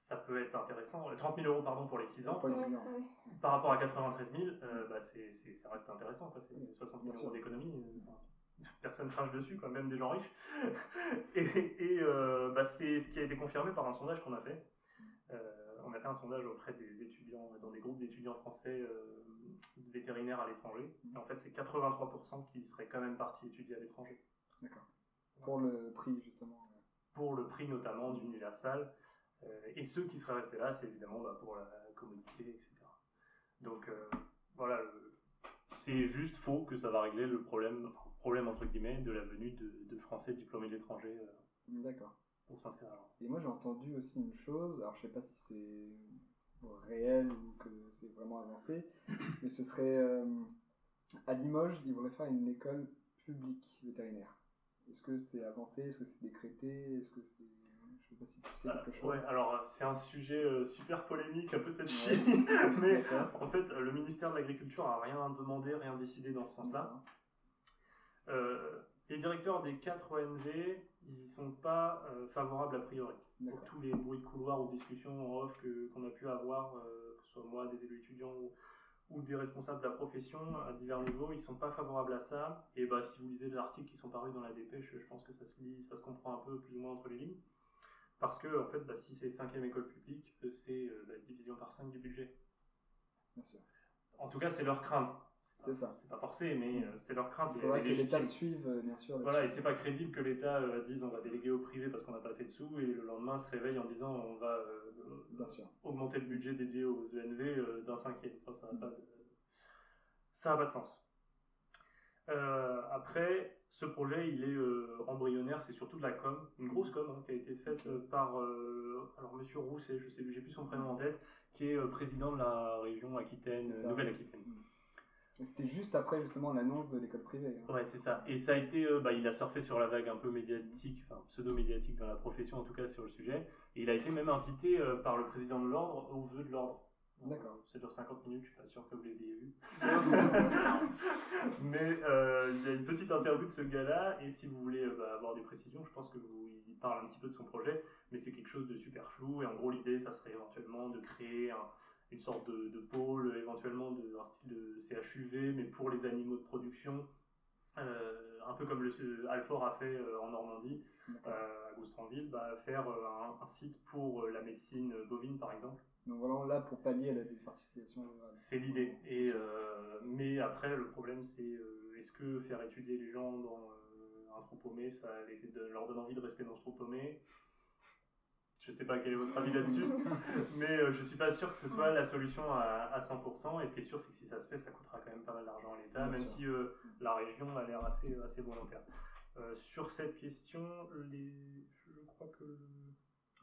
ça peut être intéressant. Euh, 30 000 euros pardon, pour les 6 ans, Pour les Ouais, six ans. ouais. par rapport à 93 000, euh, bah, ça reste intéressant. C'est Oui, 60 bien 000 sûr. euros d'économie. euh, enfin, personne crache dessus, quoi, même des gens riches. et et, euh, bah, c'est ce qui a été confirmé par un sondage qu'on a fait. Euh, on a fait un sondage auprès des étudiants, dans des groupes d'étudiants français euh, vétérinaires à l'étranger. Et en fait, c'est 83% qui seraient quand même partis étudier à l'étranger. D'accord. Pour le prix, justement. Pour le prix notamment du Nulasal. Euh, et ceux qui seraient restés là, c'est évidemment bah, pour la commodité, etc. Donc euh, voilà, le- c'est juste faux que ça va régler le problème, problème entre guillemets, de la venue de, de Français diplômés de l'étranger euh, D'accord. pour s'inscrire à. Et moi j'ai entendu aussi une chose, alors je sais pas si c'est réel ou que c'est vraiment avancé, mais ce serait euh, à Limoges, ils voudraient faire une école publique vétérinaire. Est-ce que c'est avancé? Est-ce que c'est décrété? Est-ce que c'est. Je sais pas si tu sais quelque chose. Ouais, alors euh, c'est un sujet euh, super polémique, un peu touchy, mais en fait, euh, le ministère de l'Agriculture a rien demandé, rien décidé dans ce sens-là. Euh, les directeurs des 4 ONV, ils y sont pas euh, favorables a priori. Pour tous les bruits de couloir ou discussions en off qu'on a pu avoir, que ce soit moi, des élus étudiants ou, ou des responsables de la profession à divers niveaux, ils sont pas favorables à ça. Et bah, si vous lisez les articles qui sont parus dans la dépêche, je pense que ça se lit, ça se comprend un peu plus ou moins entre les lignes. Parce que, en fait, bah, si c'est cinquième école publique, euh, c'est euh, la division par 5 du budget. Bien sûr. En tout cas, c'est leur crainte. C'est ça. C'est pas forcé, mais euh, c'est leur crainte. Il elle que l'État suive, euh, bien sûr. Voilà, et c'est pas crédible que l'État euh, dise on va déléguer au privé parce qu'on n'a pas assez de sous, et le lendemain se réveille en disant on va Bien sûr. augmenter le budget dédié aux ENV d'un cinquième. Enfin, ça n'a pas, de... ça pas de sens. Euh, après, ce projet, il est euh, embryonnaire, c'est surtout de la com, une grosse com hein, qui a été faite euh, par alors Monsieur Rousset, je sais, j'ai plus son prénom en tête, qui est président de la région Aquitaine. Nouvelle-Aquitaine. Et C'était juste après justement l'annonce de l'école privée. hein. Ouais, c'est ça. Et ça a été, euh, bah, il a surfé sur la vague un peu médiatique, enfin pseudo-médiatique dans la profession en tout cas sur le sujet. Et il a été même invité euh, par le président de l'ordre au vœu de l'ordre. D'accord. Ça dure 50 minutes, je suis pas sûr que vous les ayez vus. Mais euh, il y a une petite interview de ce gars-là, et si vous voulez bah, avoir des précisions, je pense que vous, il parle un petit peu de son projet, mais c'est quelque chose de super flou. Et en gros, l'idée, ça serait éventuellement de créer un- une sorte de, de pôle, éventuellement de, un style de CHUV, mais pour les animaux de production. Euh, un peu comme le Alfort a fait euh, en Normandie, euh, à Goustranville, bah, faire un, un site pour la médecine bovine par exemple. Donc vraiment là pour pallier à la désertification rurale. C'est l'idée. Et mais après, le problème, c'est est-ce que faire étudier les gens dans un trou paumé, ça les- de- leur donne envie de rester dans ce trou paumé Je sais pas quel est votre avis là-dessus, mais euh, je suis pas sûr que ce soit la solution à, à 100%. Et ce qui est sûr, c'est que si ça se fait, ça coûtera quand même pas mal d'argent à l'État, même sûr. si euh, la région a l'air assez, assez volontaire. Euh, sur cette question, les, je crois que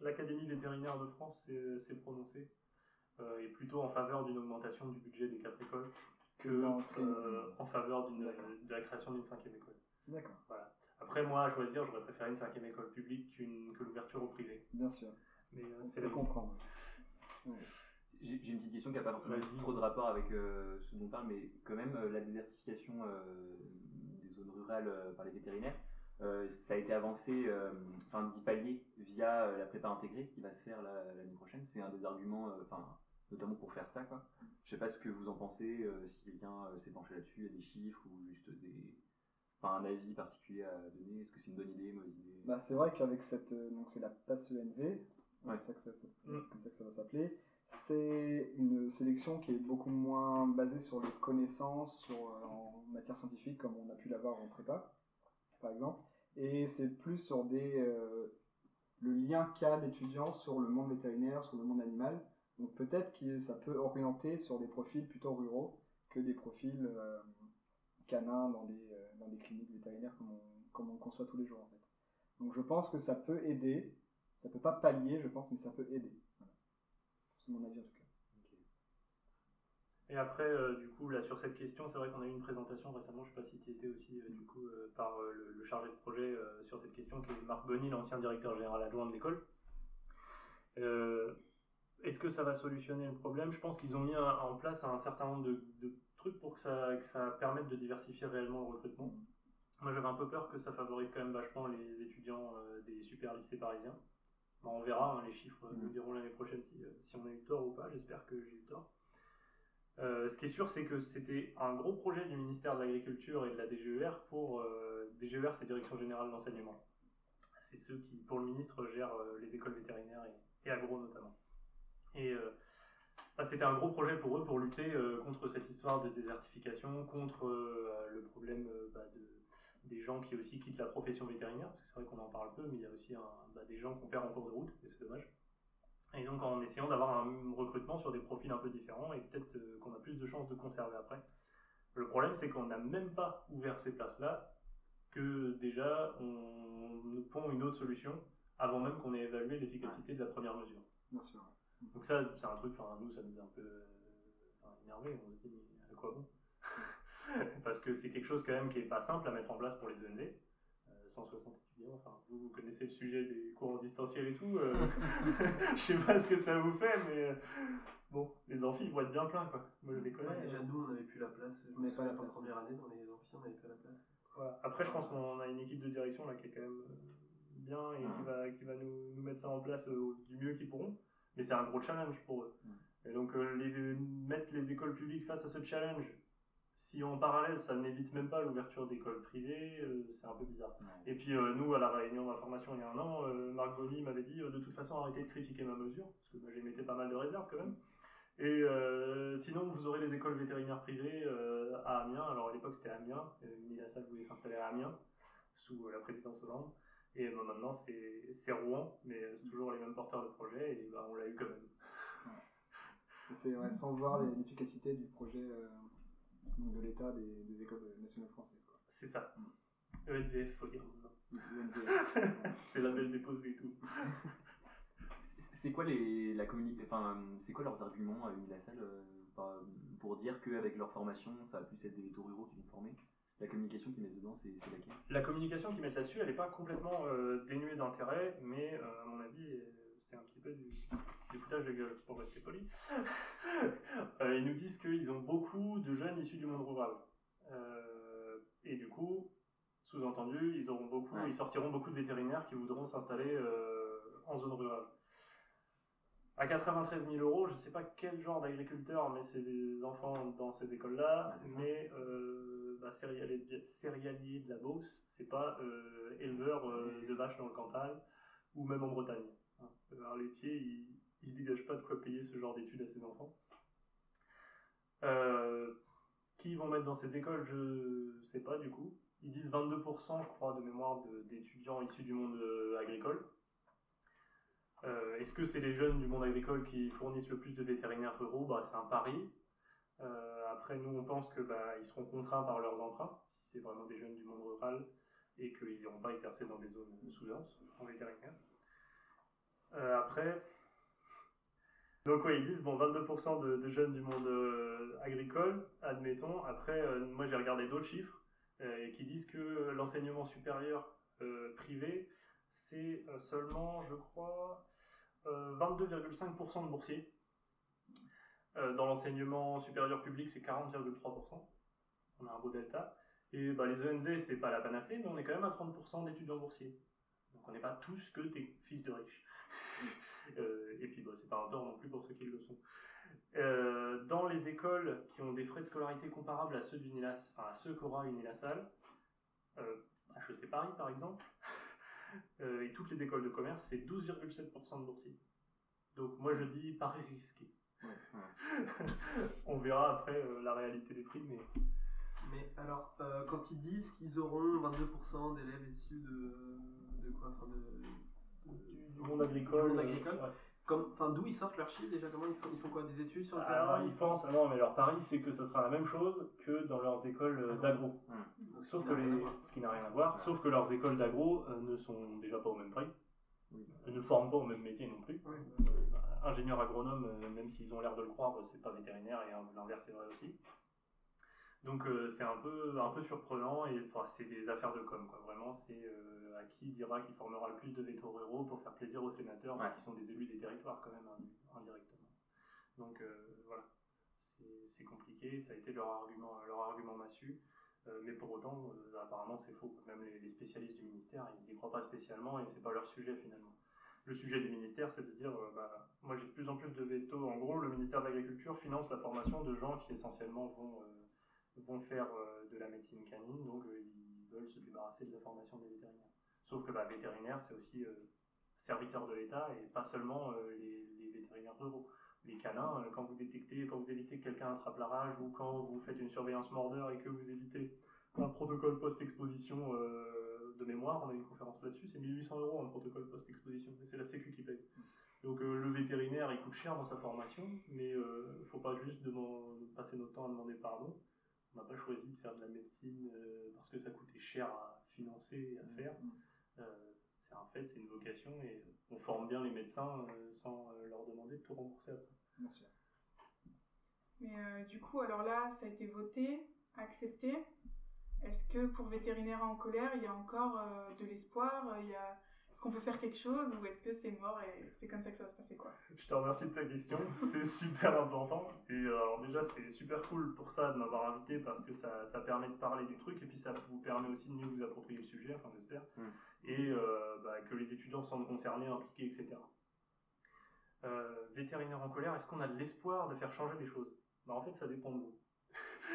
l'Académie vétérinaire de France s'est prononcée euh, et plutôt en faveur d'une augmentation du budget des quatre écoles que en faveur de la création d'une cinquième école. D'accord, Après, moi, à choisir, j'aurais préféré une cinquième école publique qu'une- que l'ouverture au privé. bien sûr. Mais euh, c'est la comprendre. J'ai j'ai une petite question qui n'a pas forcément Vas-y. trop de rapport avec euh, ce dont on parle, mais quand même, euh, la désertification euh, des zones rurales euh, par les vétérinaires, euh, ça a été avancé, euh, enfin, d'y pallier via euh, la prépa intégrée qui va se faire la- l'année prochaine. C'est un des arguments, euh, enfin, notamment pour faire ça, quoi. Je sais pas ce que vous en pensez, euh, si quelqu'un euh, s'est penché là-dessus, il y a des chiffres ou juste des, un avis particulier à donner. Est-ce que c'est une bonne idée, mauvaise idée? Bah, c'est vrai qu'avec cette. euh, donc, c'est la passe ENV, Ouais. c'est ça que ça- ça- Mm. c'est comme ça que ça va s'appeler. C'est une sélection qui est beaucoup moins basée sur les connaissances sur, euh, en matière scientifique, comme on a pu l'avoir en prépa, par exemple. Et c'est plus sur des, euh, le lien qu'a l'étudiant sur le monde vétérinaire, sur le monde animal. Donc peut-être que ça peut orienter sur des profils plutôt ruraux que des profils euh, canins dans des, euh, dans des cliniques vétérinaires comme on, conçoit tous les jours en fait. Donc je pense que ça peut aider. Ça peut pas pallier, je pense, mais ça peut aider. C'est mon avis en tout cas. Et après, euh, du coup, là, sur cette question, c'est vrai qu'on a eu une présentation récemment, je sais pas si tu étais aussi, euh, du coup, par le, chargé de projet sur cette question, qui est Marc Bonny, l'ancien directeur général adjoint de l'école. Est-ce que ça va solutionner le problème? Je pense qu'ils ont mis en place un certain nombre de trucs pour que ça, que ça permette de diversifier réellement le recrutement. Moi, j'avais un peu peur que ça favorise quand même vachement les étudiants euh, des super lycées parisiens. Bon, on verra, hein, les chiffres euh, nous diront l'année prochaine si, euh, si on a eu tort ou pas. J'espère que j'ai eu tort. Euh, ce qui est sûr, c'est que c'était un gros projet du ministère de l'Agriculture et de la DGER pour. euh, DGER, c'est Direction Générale d'Enseignement. C'est ceux qui, pour le ministre, gèrent les écoles vétérinaires et, et agro notamment. Et euh, c'était un gros projet pour eux pour lutter euh, contre cette histoire de désertification, contre euh, le problème euh, bah, de, des gens qui aussi quittent la profession vétérinaire, parce que c'est vrai qu'on en parle peu, mais il y a aussi un- bah, des gens qu'on perd en cours de route, et c'est dommage. Et donc en essayant d'avoir un recrutement sur des profils un peu différents et peut-être euh, qu'on a plus de chances de conserver après. Le problème c'est qu'on n'a même pas ouvert ces places-là, que déjà on pond une autre solution avant même qu'on ait évalué l'efficacité de la première mesure. Bien sûr. Donc ça c'est un truc, enfin nous ça nous a un peu euh, enfin, énervé, on se dit mais à quoi bon Parce que c'est quelque chose quand même qui est pas simple à mettre en place pour les ENV. Euh, 160 étudiants, enfin vous, vous connaissez le sujet des cours en distanciel et tout, euh, je sais pas ce que ça vous fait, mais euh, bon, les amphis ils vont être bien pleins quoi. Moi je les connais. Ouais, déjà nous on n'avait plus la place. On n'avait pas la place. première année dans les amphis on n'avait pas la place. Voilà. Après, je pense qu'on a une équipe de direction là qui est quand même euh, bien et qui va, qui va nous, nous mettre ça en place euh, du mieux qu'ils pourront. Mais c'est un gros challenge pour eux. Et donc, euh, les, mettre les écoles publiques face à ce challenge, si en parallèle ça n'évite même pas l'ouverture d'écoles privées, euh, c'est un peu bizarre. Et puis, euh, nous, à la réunion d'information il y a un an, euh, Marc Bonny m'avait dit de toute façon arrêtez de critiquer ma mesure, parce que moi, j'émettais pas mal de réserves quand même. Et sinon, vous aurez les écoles vétérinaires privées à Amiens. Alors à l'époque, c'était Amiens. Euh, Milassal voulait s'installer à Amiens sous la présidence Hollande. Et bah, maintenant, c'est c'est Rouen, mais c'est toujours les mêmes porteurs de projet et bah, on l'a eu quand même. C'est ouais, sans voir l'efficacité du projet euh, donc de l'État des, des écoles nationales françaises. quoi. C'est ça. ENVF, faut dire maintenant. l'UNVF. c'est label déposé et tout. C'est quoi les la communi- enfin c'est quoi leurs arguments à Unilassal euh, par- pour dire qu'avec leur formation ça va plus être des vétos ruraux qui vont former La communication qu'ils mettent dedans c'est laquelle? La communication qu'ils mettent là-dessus, elle n'est pas complètement euh, dénuée d'intérêt, mais euh, à mon avis, euh, c'est un petit peu du, du foutage de gueule, pour rester poli. Ils nous disent qu'ils ont beaucoup de jeunes issus du monde rural. Et du coup, sous-entendu, ils, auront beaucoup, Ouais. ils sortiront beaucoup de vétérinaires qui voudront s'installer en zone rurale. À 93 000 euros, je ne sais pas quel genre d'agriculteur met ses enfants dans ces écoles-là, Ouais, mais céréalier, céréalier de la Beauce, c'est pas euh, éleveur euh, de vaches dans le Cantal ou même en Bretagne. hein. Un laitier, il, il dégage pas de quoi payer ce genre d'études à ses enfants. Euh, qui ils vont mettre dans ces écoles, je sais pas du coup. Ils disent 22%, je crois, de mémoire d'étudiants issus du monde agricole. Euh, Est-ce que c'est les jeunes du monde agricole qui fournissent le plus de vétérinaires ruraux? Bah, C'est un pari. Euh, après, nous, on pense que bah, ils seront contraints par leurs emprunts, si c'est vraiment des jeunes du monde rural et qu'ils n'iront pas exercer dans des zones sous-denses en vétérinaire. Euh, après, donc ouais, ils disent, bon, 22% de, jeunes du monde euh, agricole, admettons. Après, moi j'ai regardé d'autres chiffres euh, qui disent que l'enseignement supérieur privé, c'est seulement, je crois, euh, 22,5% de boursiers. Euh, dans l'enseignement supérieur public, c'est 40,3%. On a un beau delta. Et bah, les ENV, c'est pas la panacée, mais on est quand même à 30% d'étudiants boursiers. Donc on n'est pas tous que des fils de riches. Euh, et puis bah, c'est pas un tort non plus pour ceux qui le sont. Euh, dans les écoles qui ont des frais de scolarité comparables à ceux, d'Unilas, enfin, ceux qu'aura Unilassal, euh, HEC Paris par exemple, et toutes les écoles de commerce, c'est 12,7% de boursiers. Donc moi je dis pari risqué. On verra après euh, la réalité des prix, mais Mais alors, euh, quand ils disent qu'ils auront 22% d'élèves issus de, de quoi enfin de, de- du monde agricole. du monde euh, agricole, ouais. comme, enfin, d'où ils sortent leurs chiffres déjà Comment ils font, ils font quoi Des études sur le Alors terrain ils pensent, ah non mais leur pari c'est que ça sera la même chose que dans leurs écoles Ah d'agro. Donc, Sauf que les, ce qui n'a rien à voir, Ouais. sauf que leurs écoles d'agro euh, ne sont déjà pas au même prix, Oui. Elles ne forment pas au même métier non plus. Euh, ingénieur agronome, euh, même s'ils ont l'air de le croire, euh, c'est pas vétérinaire et euh, l'inverse est vrai aussi. Donc euh, c'est un peu, un peu surprenant et enfin, c'est des affaires de com. Quoi. Vraiment, c'est euh, à qui dira qui formera le plus de vétos ruraux pour faire plaisir aux sénateurs, Ouais. qui sont des élus des territoires quand même indi- indirectement. Donc euh, voilà, c'est compliqué, ça a été leur argument, leur argument massu. Mais pour autant, apparemment, c'est faux. Même les, les spécialistes du ministère, ils n'y croient pas spécialement et c'est pas leur sujet finalement. Le sujet du ministère, c'est de dire, euh, bah, moi j'ai de plus en plus de veto. En gros, le ministère de l'Agriculture finance la formation de gens qui essentiellement vont, euh, vont faire euh, de la médecine canine, donc ils veulent se débarrasser de la formation des vétérinaires. Sauf que bah, vétérinaire, c'est aussi serviteur de l'État et pas seulement les, les vétérinaires ruraux. Les canins, quand vous détectez, quand vous évitez que quelqu'un attrape la rage ou quand vous faites une surveillance mordeur et que vous évitez un protocole post-exposition de mémoire, on a une conférence là-dessus, c'est 1800 euros un protocole post-exposition, et c'est la Sécu qui paye. Donc euh, le vétérinaire, il coûte cher dans sa formation, mais il ne faut pas juste demander- passer notre temps à demander pardon. On n'a pas choisi de faire de la médecine euh, parce que ça coûtait cher à financer et à faire. Euh, c'est un fait, c'est une vocation, et on forme bien les médecins euh, sans euh, leur demander de tout rembourser après. Bien sûr. Mais euh, du coup, alors là, ça a été voté, accepté. Est-ce que pour vétérinaires en colère, il y a encore euh, de l'espoir il y a... Est-ce qu'on peut faire quelque chose ou est-ce que c'est mort et c'est comme ça que ça va se passer quoi? Je te remercie de ta question, c'est super important. Et euh, alors déjà, c'est super cool pour ça de m'avoir invité parce que ça, ça permet de parler du truc et puis ça vous permet aussi de mieux vous approprier le sujet, enfin j'espère, Mm. et euh, bah, que les étudiants se sentent concernés, impliqués, etc. Euh, vétérinaire en colère, est-ce qu'on a de l'espoir de faire changer les choses? Bah, En fait, ça dépend de vous.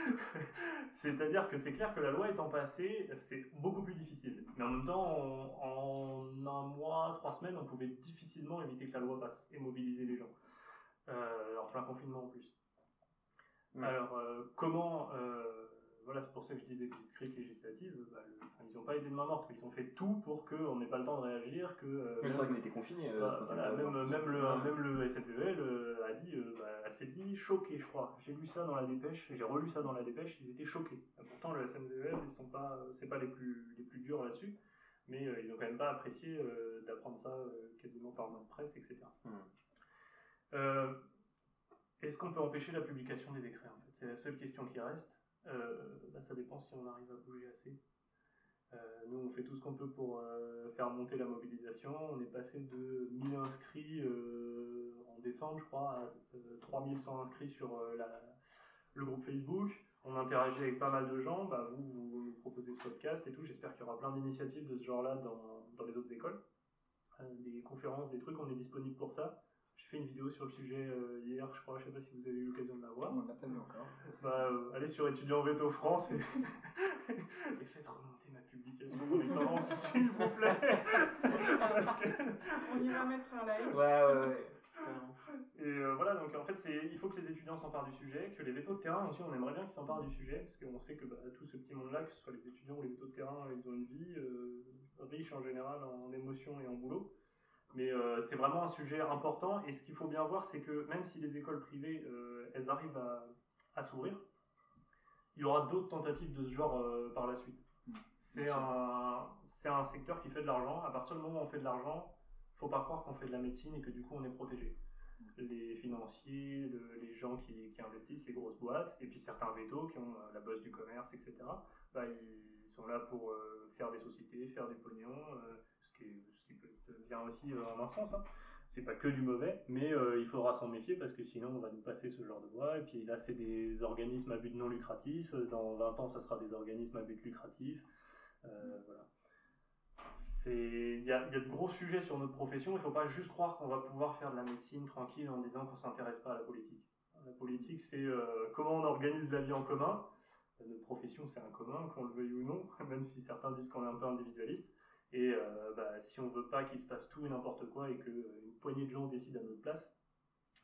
C'est-à-dire que c'est clair que la loi étant passée, c'est beaucoup plus difficile. Mais en même temps, en, en un mois, trois semaines, on pouvait difficilement éviter que la loi passe et mobiliser les gens. Euh, en plein confinement en plus. Alors, euh, comment. euh, voilà, c'est pour ça que je disais que les scripts législatives, bah, le- enfin, ils n'ont pas été de main morte. Ils ont fait tout pour qu'on n'ait pas le temps de réagir, que. euh, Mais c'est vrai qu'on était confinés. euh, bah, voilà, même, même le, Ouais. même le SNVL euh, a dit, euh, bah, s'est dit choquée, je crois. J'ai lu ça dans la dépêche, j'ai relu ça dans la dépêche, ils étaient choqués. Pourtant, le SNVL, ils sont pas, c'est pas les plus, les plus durs là-dessus, mais ils ont quand même pas apprécié d'apprendre ça quasiment par main de presse, etc. Hmm. Est-ce qu'on peut empêcher la publication des décrets en fait? C'est la seule question qui reste. Euh, bah, ça dépend si on arrive à bouger assez. Euh, nous, on fait tout ce qu'on peut pour euh, faire monter la mobilisation. On est passé de 1000 inscrits en décembre, je crois, à euh, 3100 inscrits sur la- le groupe Facebook. On interagit avec pas mal de gens. Bah, vous, vous proposez ce podcast et tout. J'espère qu'il y aura plein d'initiatives de ce genre-là dans, dans les autres écoles. Des conférences, des trucs, on est disponible pour ça. Fait une vidéo sur le sujet euh, hier, je crois. Je sais pas si vous avez eu l'occasion de la voir. On l'a pas vu encore. Bah, euh, allez sur étudiant veto France et, et faites remonter ma publication dans les tendances, s'il vous plaît. Parce que... On y va mettre un like. Ouais, ouais, ouais. Et euh, voilà, donc en fait, c'est, il faut que les étudiants s'emparent du sujet, que les vétos de terrain aussi, on aimerait bien qu'ils s'emparent du sujet, parce qu'on sait que bah, tout ce petit monde-là, que ce soit les étudiants ou les vétos de terrain, ils ont une vie euh, riche en général en émotions et en boulot. Mais euh, c'est vraiment un sujet important. Et ce qu'il faut bien voir, c'est que même si les écoles privées, euh, elles arrivent à, à s'ouvrir, il y aura d'autres tentatives de ce genre euh, par la suite. C'est Bien sûr. un, c'est un secteur qui fait de l'argent. À partir du moment où on fait de l'argent, faut pas croire qu'on fait de la médecine et que du coup on est protégé. Les financiers, le- les gens qui, qui investissent, les grosses boîtes, et puis certains vétos qui ont la bosse du commerce, etc., bah, ils sont là pour euh, faire des sociétés, faire du pognon, euh, ce, qui est- peut être bien aussi euh, en un sens. Hein. C'est pas que du mauvais, mais il faudra s'en méfier parce que sinon on va nous passer ce genre de voie. Et puis là, c'est des organismes à but non lucratif. Dans 20 ans, ça sera des organismes à but lucratif. Voilà. Il y y a de gros sujets sur notre profession. Il ne faut pas juste croire qu'on va pouvoir faire de la médecine tranquille en disant qu'on ne s'intéresse pas à la politique. La politique, c'est comment on organise la vie en commun. Notre profession, c'est un commun, qu'on le veuille ou non, même si certains disent qu'on est un peu individualiste. Et euh, bah, si on veut pas qu'il se passe tout et n'importe quoi et qu'une poignée de gens décident à notre place,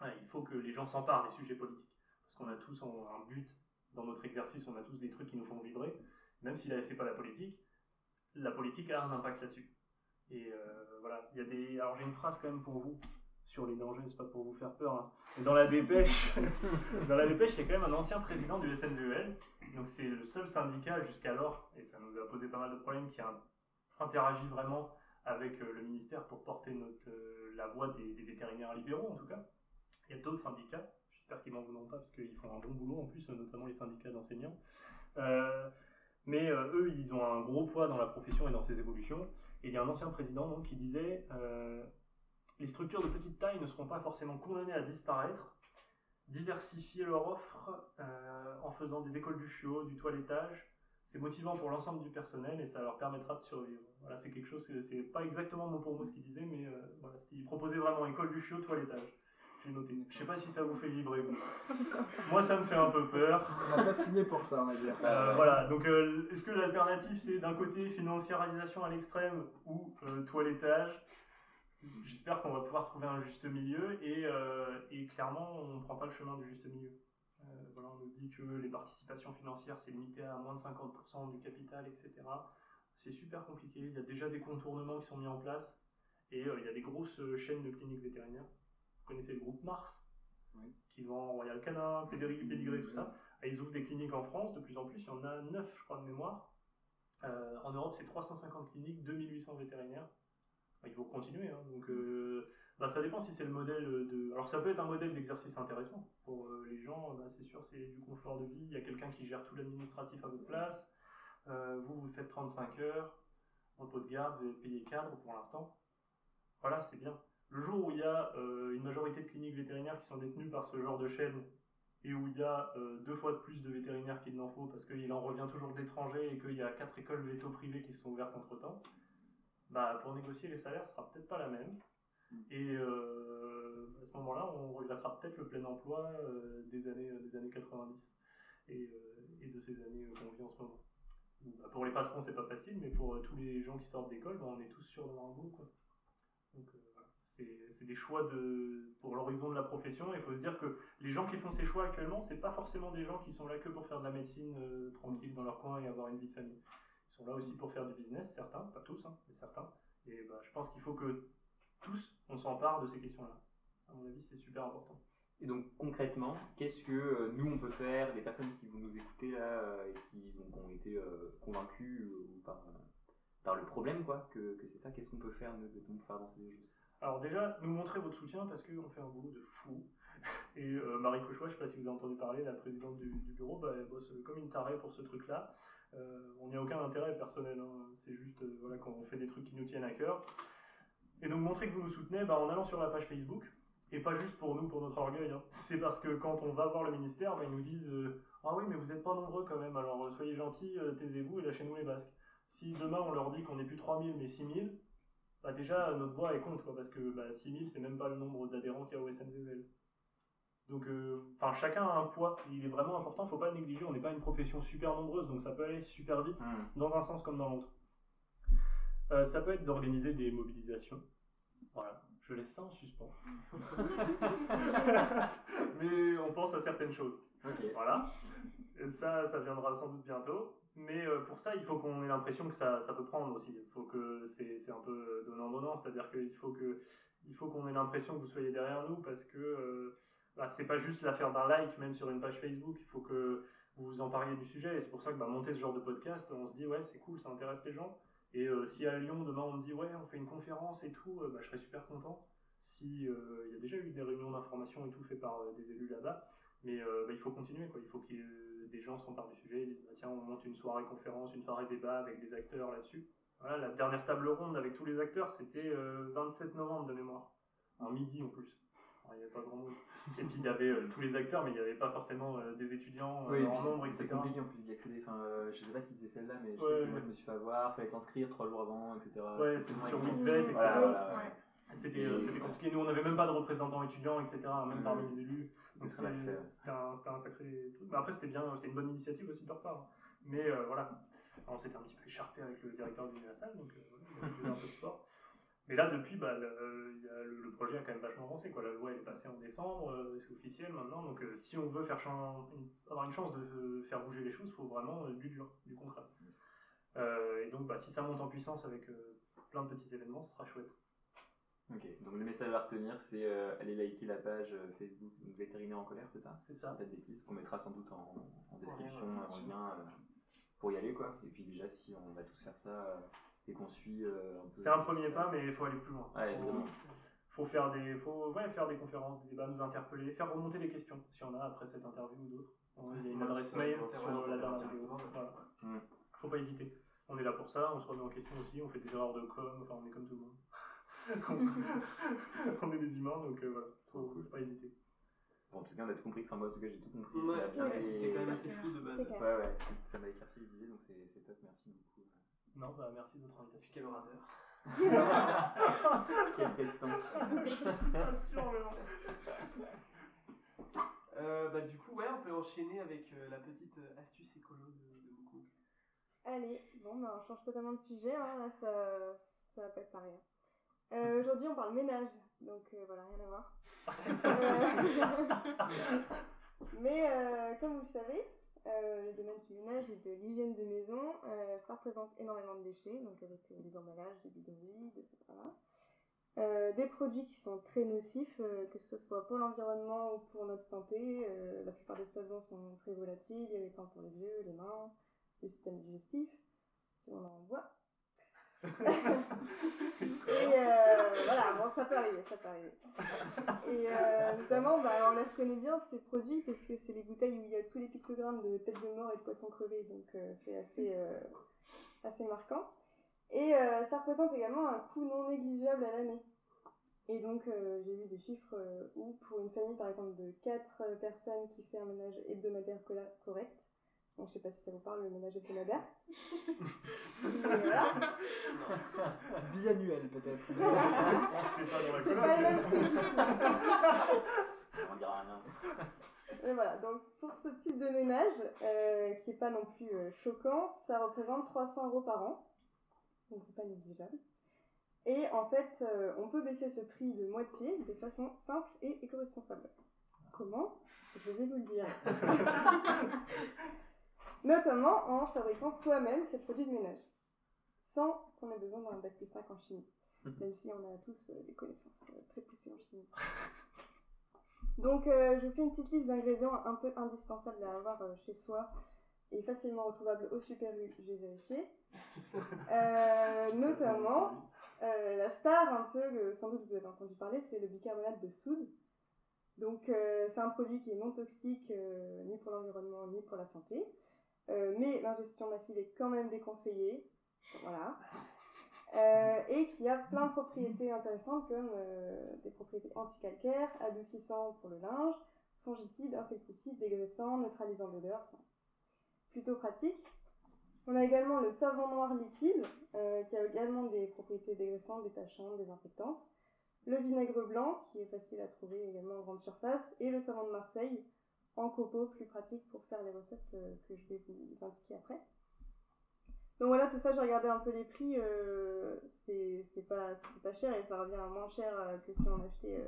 ouais, il faut que les gens s'emparent des sujets politiques. Parce qu'on a tous un but dans notre exercice, on a tous des trucs qui nous font vibrer. Même si c'est pas la politique, la politique a un impact là-dessus. Et euh, voilà, il y a des. Alors j'ai une phrase quand même pour vous sur les dangers, c'est pas pour vous faire peur. hein. Dans la dépêche, dans la dépêche, il y a quand même un ancien président du SNVEL. Donc c'est le seul syndicat jusqu'alors, et ça nous a posé pas mal de problèmes, qui a interagi vraiment avec euh, le ministère pour porter euh, la voix des, vétérinaires libéraux en tout cas. Il y a d'autres syndicats, j'espère qu'ils m'en voudront pas parce qu'ils font un bon boulot en plus, notamment les syndicats d'enseignants. Euh, mais eux, ils ont un gros poids dans la profession et dans ses évolutions. Et il y a un ancien président qui disait Les structures de petite taille ne seront pas forcément condamnées à disparaître. Diversifier leur offre euh, en faisant des écoles du chiot, du toilettage, c'est motivant pour l'ensemble du personnel et ça leur permettra de survivre. Voilà, c'est quelque chose, c'est- pas exactement mot pour mot ce qu'il disait, mais euh, voilà, il proposait vraiment école du chiot, toilettage. J'ai noté. Je sais pas si ça vous fait vibrer. vous. Moi, ça me fait un peu peur. On n'a pas signé pour ça, on va dire. Euh, voilà, donc euh, est-ce que l'alternative c'est d'un côté financiarisation à l'extrême ou euh, toilettage? J'espère qu'on va pouvoir trouver un juste milieu et, euh, et clairement on ne prend pas le chemin du juste milieu. Euh, voilà, on nous dit que les participations financières c'est limité à moins de 50% du capital, etc. C'est super compliqué, il y a déjà des contournements qui sont mis en place et euh, il y a des grosses chaînes de cliniques vétérinaires. Vous connaissez le groupe Mars Oui. qui vend Royal Canin, Pédri, Pédigré, tout ça. Et Ils ouvrent des cliniques en France de plus en plus, il y en a 9 je crois de mémoire. En Europe c'est 350 cliniques, 2800 vétérinaires. Il faut continuer, hein. donc euh, bah, ça dépend si c'est le modèle de... Alors ça peut être un modèle d'exercice intéressant pour euh, les gens, bah, c'est sûr c'est du confort de vie, il y a quelqu'un qui gère tout l'administratif à votre place, Euh, vous vous faites 35 heures, repos de garde, vous êtes payé cadre pour l'instant. Voilà, c'est bien. Le jour où il y a une majorité de cliniques vétérinaires qui sont détenues par ce genre de chaîne et où il y a deux fois de plus de vétérinaires qu'il n'en faut parce qu'il en revient toujours de l'étranger et qu'il y a quatre écoles véto privées qui se sont ouvertes entre temps, bah, pour négocier les salaires, ce sera peut-être pas la même. Et euh, à ce moment-là, on regrettera peut-être le plein emploi euh, des, années, des années 90 et, euh, et de ces années euh, qu'on vit en ce moment. Bah, pour les patrons, c'est pas facile, mais pour euh, tous les gens qui sortent d'école, bah, on est tous sûrs d'avoir un boulot. Quoi. Donc euh, voilà. c'est des choix de, pour l'horizon de la profession. Il faut se dire que les gens qui font ces choix actuellement, c'est pas forcément des gens qui sont là que pour faire de la médecine euh, tranquille dans leur coin et avoir une vie de famille. Sont là aussi pour faire du business, certains, pas tous, hein, mais certains. Et bah, je pense qu'il faut que tous, on s'empare de ces questions-là. À mon avis, c'est super important. Et donc concrètement, qu'est-ce que euh, nous on peut faire, des personnes qui vont nous écouter là, euh, et qui donc, ont été euh, convaincus euh, par, par le problème, quoi, que, que c'est ça, qu'est-ce qu'on peut faire nous, de- pour faire avancer les choses? Alors déjà, nous montrer votre soutien parce qu'on fait un boulot de fou. Et euh, Marie Cochois, je sais pas si vous avez entendu parler, la présidente du, du bureau, bah, elle bosse comme une tarée pour ce truc-là. Euh, on n'y a aucun intérêt personnel, hein. c'est juste euh, voilà, qu'on fait des trucs qui nous tiennent à cœur. Et donc montrer que vous nous soutenez bah, en allant sur la page Facebook, et pas juste pour nous, pour notre orgueil. hein. C'est parce que quand on va voir le ministère, bah, ils nous disent euh, Ah oui, mais vous n'êtes pas nombreux quand même, alors euh, soyez gentils, taisez-vous et lâchez-nous les basques. Si demain on leur dit qu'on n'est plus 3000 mais 6000, bah déjà notre voix est compte, parce que bah, 6000 c'est même pas le nombre d'adhérents qu'il y a au SNVL. Donc, euh, chacun a un poids, il est vraiment important, faut pas le négliger. On n'est pas une profession super nombreuse, donc ça peut aller super vite, dans un sens comme dans l'autre. Euh, ça peut être d'organiser des mobilisations. Voilà, je laisse ça en suspens. Mais on pense à certaines choses. Voilà. Et ça, ça viendra sans doute bientôt. Mais euh, pour ça, il faut qu'on ait l'impression que ça, ça peut prendre aussi. Il faut que c'est c'est un peu donnant-donnant, c'est-à-dire qu'il faut que il faut qu'on ait l'impression que vous soyez derrière nous parce que bah, c'est pas juste l'affaire d'un like, même sur une page Facebook. Il faut que vous vous empariez du sujet. Et c'est pour ça que bah, monter ce genre de podcast, on se dit ouais, c'est cool, ça intéresse les gens. Et euh, si à Lyon, demain, on me dit ouais, on fait une conférence et tout, euh, bah, je serais super content. Si euh, il y a déjà eu des réunions d'information et tout fait par des élus là-bas, mais bah, il faut continuer quoi. Il faut que des gens s'emparent du sujet, ils disent bah, tiens, on monte une soirée conférence, une soirée débat avec des acteurs là-dessus. Voilà, la dernière table ronde avec tous les acteurs, c'était euh, 27 novembre de mémoire, un midi en plus. Il n'y avait pas grand monde. Et puis il y avait euh, tous les acteurs, mais il n'y avait pas forcément euh, des étudiants euh, Oui, et en nombre, etc. C'est compliqué en plus d'y accéder. Enfin, euh, je sais pas si c'est celle-là, mais je Ouais, sais que ouais. moi je me suis fait avoir, fallait s'inscrire trois jours avant, etc. Ouais, C'était c'était sur. Wizbet, etc. Voilà, voilà, ouais. C'était euh, c'était compliqué. Nous, on n'avait même pas de représentants étudiants, etc., même Mhm. parmi les élus. Donc C'était c'était c'était un, c'était un sacré truc. Mais après, c'était bien, c'était une bonne initiative aussi de leur part. Mais euh, voilà, on s'était un petit peu écharpé avec le directeur de l'Universal, donc euh, voilà, il a fait un peu de sport. Mais là, depuis, bah, le, projet a quand même vachement avancé. Quoi. La loi est passée en décembre, euh, c'est officiel maintenant. Donc euh, si on veut faire avoir une chance de euh, faire bouger les choses, il faut vraiment du dur, du concret. Euh, et donc, bah, si ça monte en puissance avec euh, plein de petits événements, ce sera chouette. Ok, donc le message à retenir, c'est euh, aller liker la page Facebook Vétérinaire en colère, c'est ça? C'est ça. Pas de bêtises, qu'on mettra sans doute en, en description, en sûr. lien pour y aller quoi. Et puis déjà, si on va tous faire ça et qu'on suit euh, un peu. C'est un premier pas, mais il faut aller plus loin. Ouais, faut, évidemment. faut faire des, faut ouais, faire des conférences, des débats, nous interpeller, faire remonter les questions, s'il y en a après cette interview ou d'autres. Il y a une adresse mail sur ouais, la on dernière vidéo. Voilà. Mm. Faut pas hésiter. On est là pour ça, on se remet en question aussi, on fait des erreurs de com, enfin on est comme tout le monde. on est des humains, donc euh, voilà, faut, faut pas hésiter. Bon, en tout cas, on a tout compris. Enfin, moi, en tout cas, j'ai tout compris. Ouais, bien ouais, C'était quand même assez flou de base. Ouais, ouais, ça m'a éclairci les idées, donc c'est c'est top, merci beaucoup. Non, bah merci de votre invitation. Quel orateur. Quelle prestance. Je suis pas sûr, mais bon. Euh, bah du coup, ouais, on peut enchaîner avec euh, la petite euh, astuce écolo de, de. Allez, bon, bah, on change totalement de sujet, hein, là, ça, ça va pas être pareil. hein. Euh, Aujourd'hui, on parle ménage, donc euh, voilà, rien à voir. Euh, Mais euh, comme vous le savez, le domaine du ménage et de l'hygiène de maison, euh, ça représente énormément de déchets, donc avec euh, des emballages, des bidons vides, etc. Euh, des produits qui sont très nocifs, euh, que ce soit pour l'environnement ou pour notre santé. Euh, la plupart des solvants sont très volatiles, irritants pour les yeux, les mains, le système digestif, si on en boit. Et euh, voilà, bon, ça peut ça peut arriver. Et euh, notamment, bah, on la connaît bien ces produits parce que c'est les bouteilles où il y a tous les pictogrammes de têtes de mort et de poissons crevés, donc euh, c'est assez, euh, assez marquant. Et euh, ça représente également un coût non négligeable à l'année. Et donc, euh, j'ai vu des chiffres euh, où, pour une famille, par exemple, de 4 personnes qui fait un ménage hebdomadaire correct, donc je sais pas si ça vous parle, le ménage hebdomadaire. Voilà. Biannuel peut-être. C'est pas le même prix. On dira rien. Et voilà, donc pour ce type de ménage, euh, qui est pas non plus euh, choquant, ça représente 300 euros par an. Donc c'est pas négligeable. Et en fait, euh, on peut baisser ce prix de moitié de façon simple et éco-responsable. Comment? Je vais vous le dire. Notamment en fabriquant soi-même ces produits de ménage, sans qu'on ait besoin d'un bac plus 5 en chimie, même si on a tous euh, des connaissances euh, très poussées en chimie. Donc, euh, je vous fais une petite liste d'ingrédients un peu indispensables à avoir euh, chez soi et facilement retrouvables au Super U, j'ai vérifié. Euh, notamment, la star, un peu, sans doute vous avez entendu parler, c'est le bicarbonate de soude. Donc, c'est un produit qui est non toxique ni pour l'environnement ni pour la santé. Euh, mais l'ingestion massive est quand même déconseillée. Voilà. Euh, et qui a plein de propriétés intéressantes comme euh, des propriétés anticalcaires, adoucissants pour le linge, fongicides, insecticides, dégraissants, neutralisants d'odeur. Enfin, plutôt pratique. On a également le savon noir liquide euh, qui a également des propriétés dégraissantes, détachantes, désinfectantes. Le vinaigre blanc qui est facile à trouver également en grande surface. Et le savon de Marseille en copeaux, plus pratique pour faire les recettes euh, que je vais vous indiquer après. Donc voilà, tout ça, j'ai regardé un peu les prix, euh, c'est pas, pas cher et ça revient moins cher euh, que si on achetait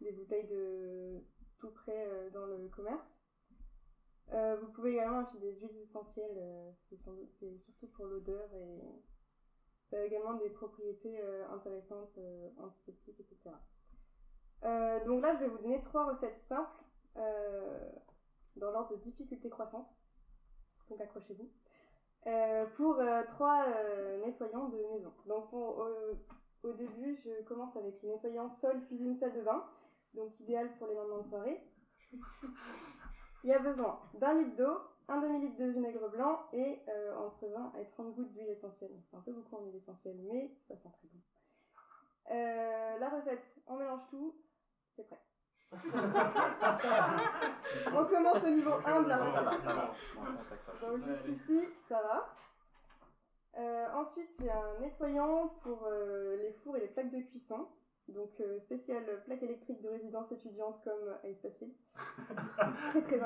des bouteilles de tout près dans le commerce. Vous pouvez également acheter des huiles essentielles, c'est surtout pour l'odeur et ça a également des propriétés intéressantes, antiseptiques, etc. Donc là, je vais vous donner trois recettes simples dans l'ordre de difficulté croissante. Donc accrochez-vous. Euh, pour euh, trois euh, nettoyants de maison. Donc euh, au début, je commence avec le nettoyant sol, cuisine, salle de bain. Donc idéal pour les moments de soirée. Il y a besoin d'un litre d'eau, un demi-litre de vinaigre blanc et euh, entre 20 et 30 gouttes d'huile essentielle. C'est un peu beaucoup en huile essentielle, mais ça sent très bon. Euh, la recette, on mélange tout, c'est prêt. on commence au niveau 1 de la Ça va, recette. ça va. Donc jusqu'ici, ça va. Euh, ensuite, il y a un nettoyant pour euh, les fours et les plaques de cuisson. Donc euh, spécial plaque électrique de résidence étudiante comme à Espacil. très très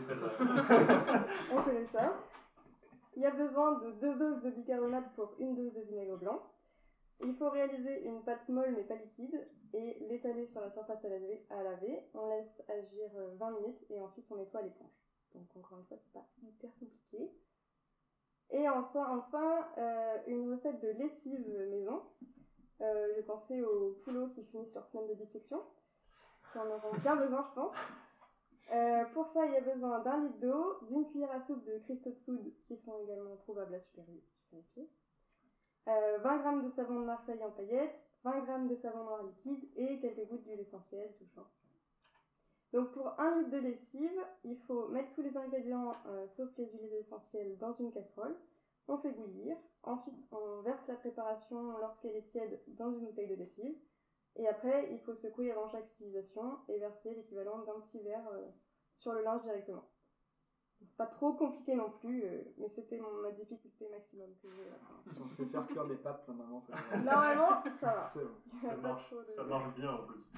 celle-là. On connaît ça. Il y a besoin de deux doses de bicarbonate pour une dose de vinaigre blanc. Il faut réaliser une pâte molle mais pas liquide et l'étaler sur la surface à laver. On laisse agir euh, 20 minutes et ensuite on nettoie l'éponge. Donc encore une fois, c'est pas hyper compliqué. Et enfin, euh, une recette de lessive maison. Euh, J'ai pensé aux poulots qui finissent leur semaine de dissection. Qui en auront bien besoin, je pense. Euh, pour ça, il y a besoin d'un litre d'eau, d'une cuillère à soupe de cristaux de soude qui sont également trouvables à Super- euh, 20 g de savon de Marseille en paillettes, 20 g de savon noir liquide et quelques gouttes d'huile essentielle touchant. Donc pour un litre de lessive, il faut mettre tous les ingrédients euh, sauf les huiles essentielles dans une casserole. On fait bouillir. Ensuite, on verse la préparation lorsqu'elle est tiède dans une bouteille de lessive. Et après, il faut secouer avant chaque utilisation et verser l'équivalent d'un petit verre euh, sur le linge directement. C'est pas trop compliqué non plus, euh, mais c'était ma difficulté maximum que j'ai là. Si on sait faire cuire des pâtes, normalement, ça va. Normalement, ça va. C'est bon. Ça marche, de- ça marche bien en plus.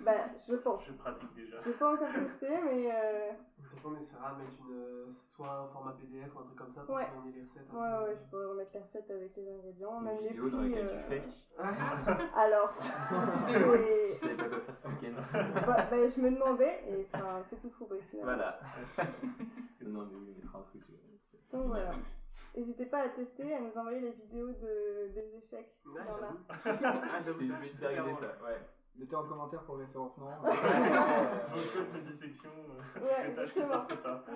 Bah, je pense. Je pratique déjà. Je pas encore testé, mais euh, De toute façon, on essaiera de mettre une, euh, soit un format PDF ou un truc comme ça pour Ouais. qu'on ait les recettes. un ouais, peu. ouais, je pourrais remettre la recette avec les ingrédients, Une même les vidéo dans prix. laquelle euh, tu fais. Alors, Tu savais pas quoi faire ce week-end. bah, bah, je me demandais, et enfin, c'est tout trouvé finalement. Voilà. non, mais oui, mettra un truc. euh, Donc voilà. N'hésitez pas à tester, à nous envoyer les vidéos de, des échecs. Ouais, dans j'avoue. Ah, j'avoue, C'est une idée drôle. ça, ouais. Mettez en commentaire pour le référencement. Vos codes de dissection, euh, Ouais, les tâches qui exactement. partent pas.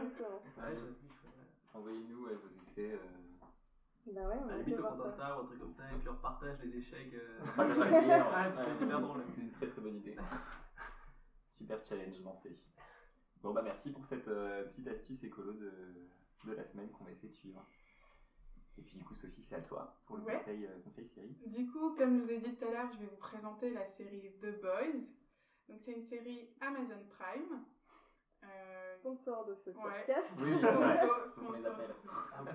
Ouais, j'avoue, Envoyez-nous ouais, vos essais. Euh... Bah ouais, on À la limite, ça. Insta ou un truc comme ça, et puis on repartage les échecs. euh, Partage Ouais, drôle. C'est une très très bonne idée. Super challenge lancé. Bon bah merci pour cette euh, petite astuce écolo de, de la semaine qu'on va essayer de suivre. Et puis du coup Sophie c'est à toi pour le Ouais. conseil, euh, conseil série. Du coup, comme je vous ai dit tout à l'heure, je vais vous présenter la série The Boys. Donc, c'est une série Amazon Prime. Euh, Sponsor de ce Ouais. podcast. Oui, sponsor- de ce Ah ouais.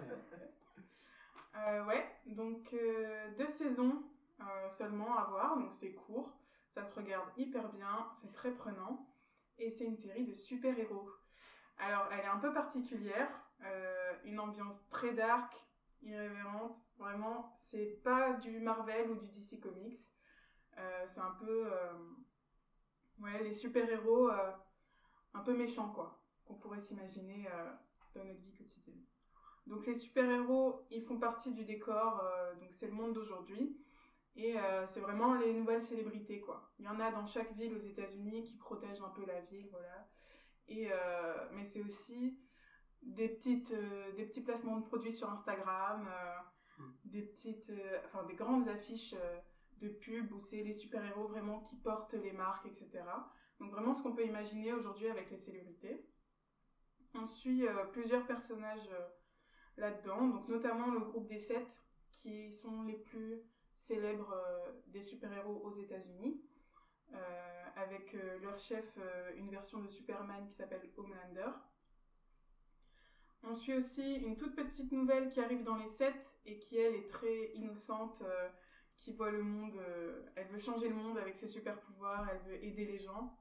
Euh, ouais, donc euh, deux saisons euh, seulement à voir, donc c'est court, ça se regarde hyper bien, c'est très prenant, et c'est une série de super-héros. Alors, elle est un peu particulière, euh, une ambiance très dark, irrévérente, vraiment, c'est pas du Marvel ou du DC Comics, Euh, c'est un peu, euh, ouais, les super-héros un peu méchants, quoi, qu'on pourrait s'imaginer dans notre vie quotidienne. Donc les super-héros, ils font partie du décor, donc c'est le monde d'aujourd'hui. Et euh, c'est vraiment les nouvelles célébrités, quoi. Il y en a dans chaque ville aux États-Unis qui protègent un peu la ville, voilà. Et, euh, mais c'est aussi des, petites, euh, des petits placements de produits sur Instagram, euh, Mm. des petites, enfin des grandes affiches de pub où c'est les super-héros vraiment qui portent les marques, etc. Donc vraiment ce qu'on peut imaginer aujourd'hui avec les célébrités. On suit plusieurs personnages là-dedans, donc notamment le groupe des sept, qui sont les plus célèbres euh, des super-héros aux États-Unis, euh, avec euh, leur chef, une version de Superman qui s'appelle Homelander. On suit aussi une toute petite nouvelle qui arrive dans les sept et qui, elle, est très innocente, qui voit le monde, elle veut changer le monde avec ses super pouvoirs, elle veut aider les gens.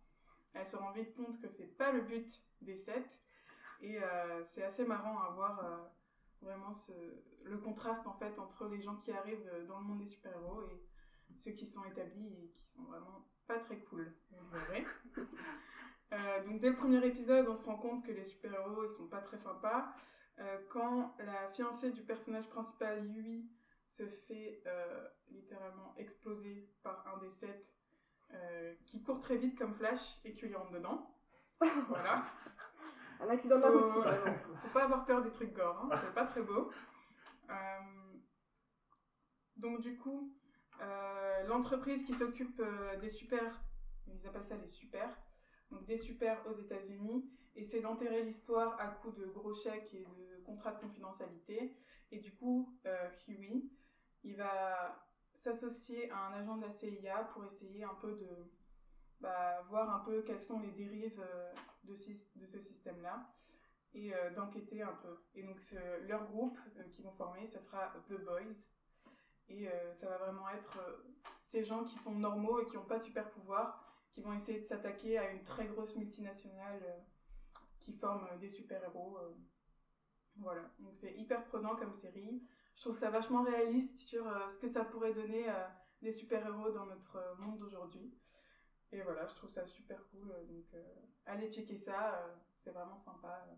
Elle se rend vite compte que c'est pas le but des sept. Et c'est assez marrant à voir vraiment ce, le contraste en fait entre les gens qui arrivent euh, dans le monde des super-héros et ceux qui sont établis et qui sont vraiment pas très cool. Vous verrez. Euh, donc dès le premier épisode, on se rend compte que les super-héros, ils sont pas très sympas. Euh, quand la fiancée du personnage principal, Yui, se fait euh, littéralement exploser par un des sept qui court très vite comme Flash et qui lui rentre dedans. voilà. Un accident de la route, Faut, pas avoir peur des trucs gore, hein, c'est pas très beau. Euh, donc du coup, euh, l'entreprise qui s'occupe euh, des super, ils appellent ça les super, donc des super aux États-Unis, essaie d'enterrer l'histoire à coups de gros chèques et de contrats de confidentialité. Et du coup, euh, Huey, il va s'associer à un agent de la CIA pour essayer un peu de bah, voir un peu quelles sont les dérives euh, de, ce système-là et euh, d'enquêter un peu. Et donc leur groupe euh, qu'ils vont former, ça sera The Boys. Et euh, ça va vraiment être euh, ces gens qui sont normaux et qui n'ont pas de super pouvoir, qui vont essayer de s'attaquer à une très grosse multinationale qui forme des super-héros. Voilà, donc c'est hyper prenant comme série. Je trouve ça vachement réaliste sur ce que ça pourrait donner des super-héros dans notre monde d'aujourd'hui. Et voilà, je trouve ça super cool. euh, Donc euh, allez checker ça, euh, c'est vraiment sympa. euh.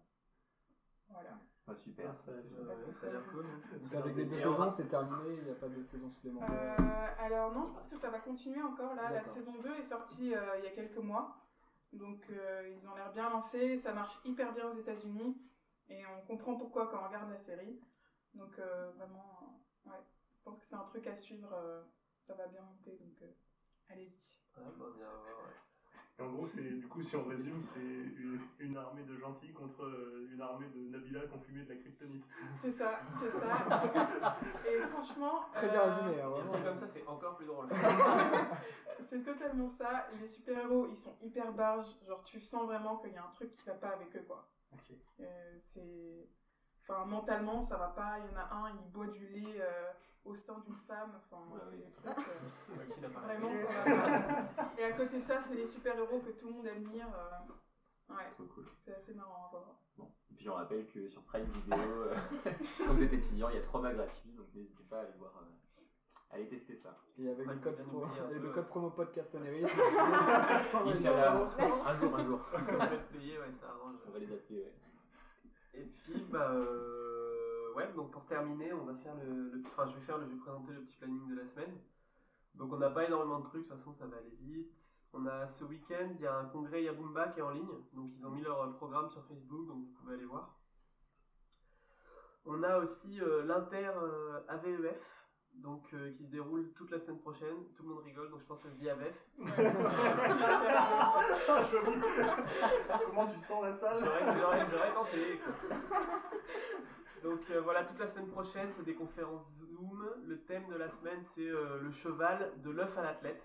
Voilà. Ah, super. Ça, a l'air cool. Donc avec les deux saisons, c'est terminé, il n'y a pas de saison supplémentaire. Euh, alors non, je pense que ça va continuer encore là. La saison 2 est sortie euh, il y a quelques mois. Donc euh, ils ont l'air bien lancés, ça marche hyper bien aux États-Unis et on comprend pourquoi quand on regarde la série. Donc euh, vraiment, euh, ouais, je pense que c'est un truc à suivre, euh, ça va bien monter donc euh, allez-y. Ouais, bah, bien ouais. Et en gros, c'est du coup, si on résume, c'est une, une armée de gentils contre euh, une armée de Nabila qui ont fumé de la kryptonite. C'est ça, c'est ça. et franchement, Très bien euh, résumé, hein, comme ça, c'est encore plus drôle. C'est totalement ça. Les super-héros, ils sont hyper barges. Genre, tu sens vraiment qu'il y a un truc qui va pas avec eux, quoi. Ok. Euh, c'est. Enfin, mentalement, ça va pas. Il y en a un, il boit du lait euh, au sein d'une femme. Enfin, Ouais, c'est oui. des trucs. euh, vraiment, ça va pas. Et à côté de ça, c'est les super-héros que tout le monde admire. euh, Ouais, Trop cool. c'est assez marrant à voir. Bon. Et puis on rappelle que sur Prime Video, euh, quand vous êtes étudiant, il y a 3 mois gratuits, donc n'hésitez pas à aller voir, euh, aller tester ça. Et avec Ouais, le code, bien pro- oublié un et le code promo podcast Oneris, un jour, un jour. On va te payer, ouais, ça arrange. On va les appeler, ouais. Et puis, bah, euh, ouais, donc pour terminer, on va faire le, le- enfin, je vais faire, le, je vais présenter le petit planning de la semaine. Donc, on n'a pas énormément de trucs, de toute façon, ça va aller vite. On a ce week-end, il y a un congrès Yabumba qui est en ligne, donc ils ont mis leur euh, programme sur Facebook, donc vous pouvez aller voir. On a aussi euh, l'Inter euh, AVEF, donc euh, qui se déroule toute la semaine prochaine. Tout le monde rigole, donc je pense que je dis AVEF. Comment tu sens la salle? J'aurais tenté. Donc euh, voilà, toute la semaine prochaine, c'est des conférences Zoom. Le thème de la semaine, c'est euh, le cheval de l'œuf à l'athlète.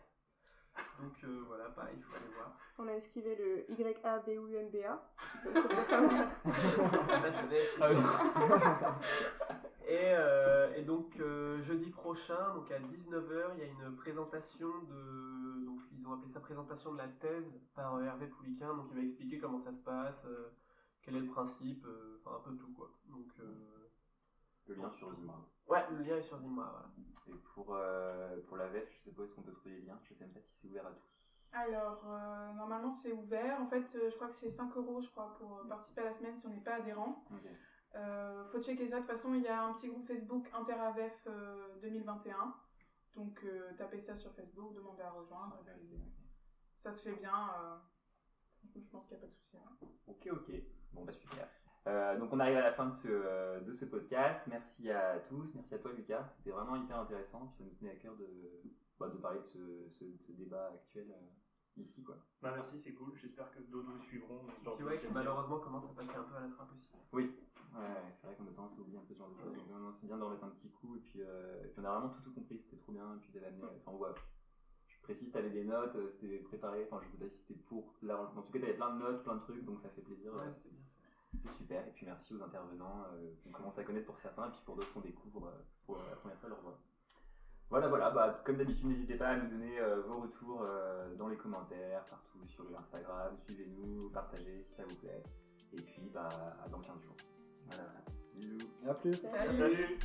Donc euh, voilà, pareil, il faut aller voir. On a esquivé le YABUMBA. Ça, je connais. Ah oui. Et, euh, et donc euh, jeudi prochain, donc à 19h, il y a une présentation de. Donc ils ont appelé ça présentation de la thèse par Hervé Pouliquin. Donc il va expliquer comment ça se passe, euh, quel est le principe, euh, enfin un peu tout quoi. Donc euh, Le lien sur Zimra. ouais, le lien est sur Zimra, voilà. Et pour, euh, pour la VEF, je sais pas où est-ce qu'on peut trouver les liens, je sais même pas si c'est ouvert à tous. Alors, euh, normalement, c'est ouvert. En fait, euh, je crois que c'est 5 euros, je crois, pour participer à la semaine si on n'est pas adhérent. Ok. Euh, faut checker ça. De toute façon, il y a un petit groupe Facebook Interavef euh, 2021. Donc, euh, tapez ça sur Facebook, demandez à rejoindre. ça se fait bien. euh, je pense qu'il n'y a pas de souci. hein. Ok, ok. Bon, bah super. Euh, donc on arrive à la fin de ce, euh, de ce podcast. Merci à tous, merci à toi Lucas. C'était vraiment hyper intéressant. Puis ça nous tenait à cœur de, bah, de parler de ce, ce, ce débat actuel euh, ici. Quoi. Bah merci, c'est cool. J'espère que d'autres vous suivront. genre Puis ouais, qui malheureusement commence à passer un peu à la trappe aussi. Oui, ouais, c'est vrai qu'on a tendance à oublier un peu ce genre de choses. Donc non, non, c'est bien d'en remettre un petit coup. Et puis, euh, et puis on a vraiment tout, tout compris, c'était trop bien. Et puis t'avais amené, enfin ouais, je précise, t'avais des notes, euh, c'était préparé. Enfin, je sais pas si c'était pour. Là, en tout cas, t'avais plein de notes, plein de trucs, donc ça fait plaisir. Ouais, c'était bien. C'était super. Et puis merci aux intervenants euh, qu'on commence à connaître pour certains, et puis pour d'autres qu'on découvre euh, pour la première fois leur voix. Voilà, voilà. Bah, comme d'habitude, n'hésitez pas à nous donner euh, vos retours euh, dans les commentaires, partout sur Instagram. Suivez-nous, partagez si ça vous plaît. Et puis, bah, à dans 15 jours. Voilà, voilà. Bisous. À plus. Salut. Salut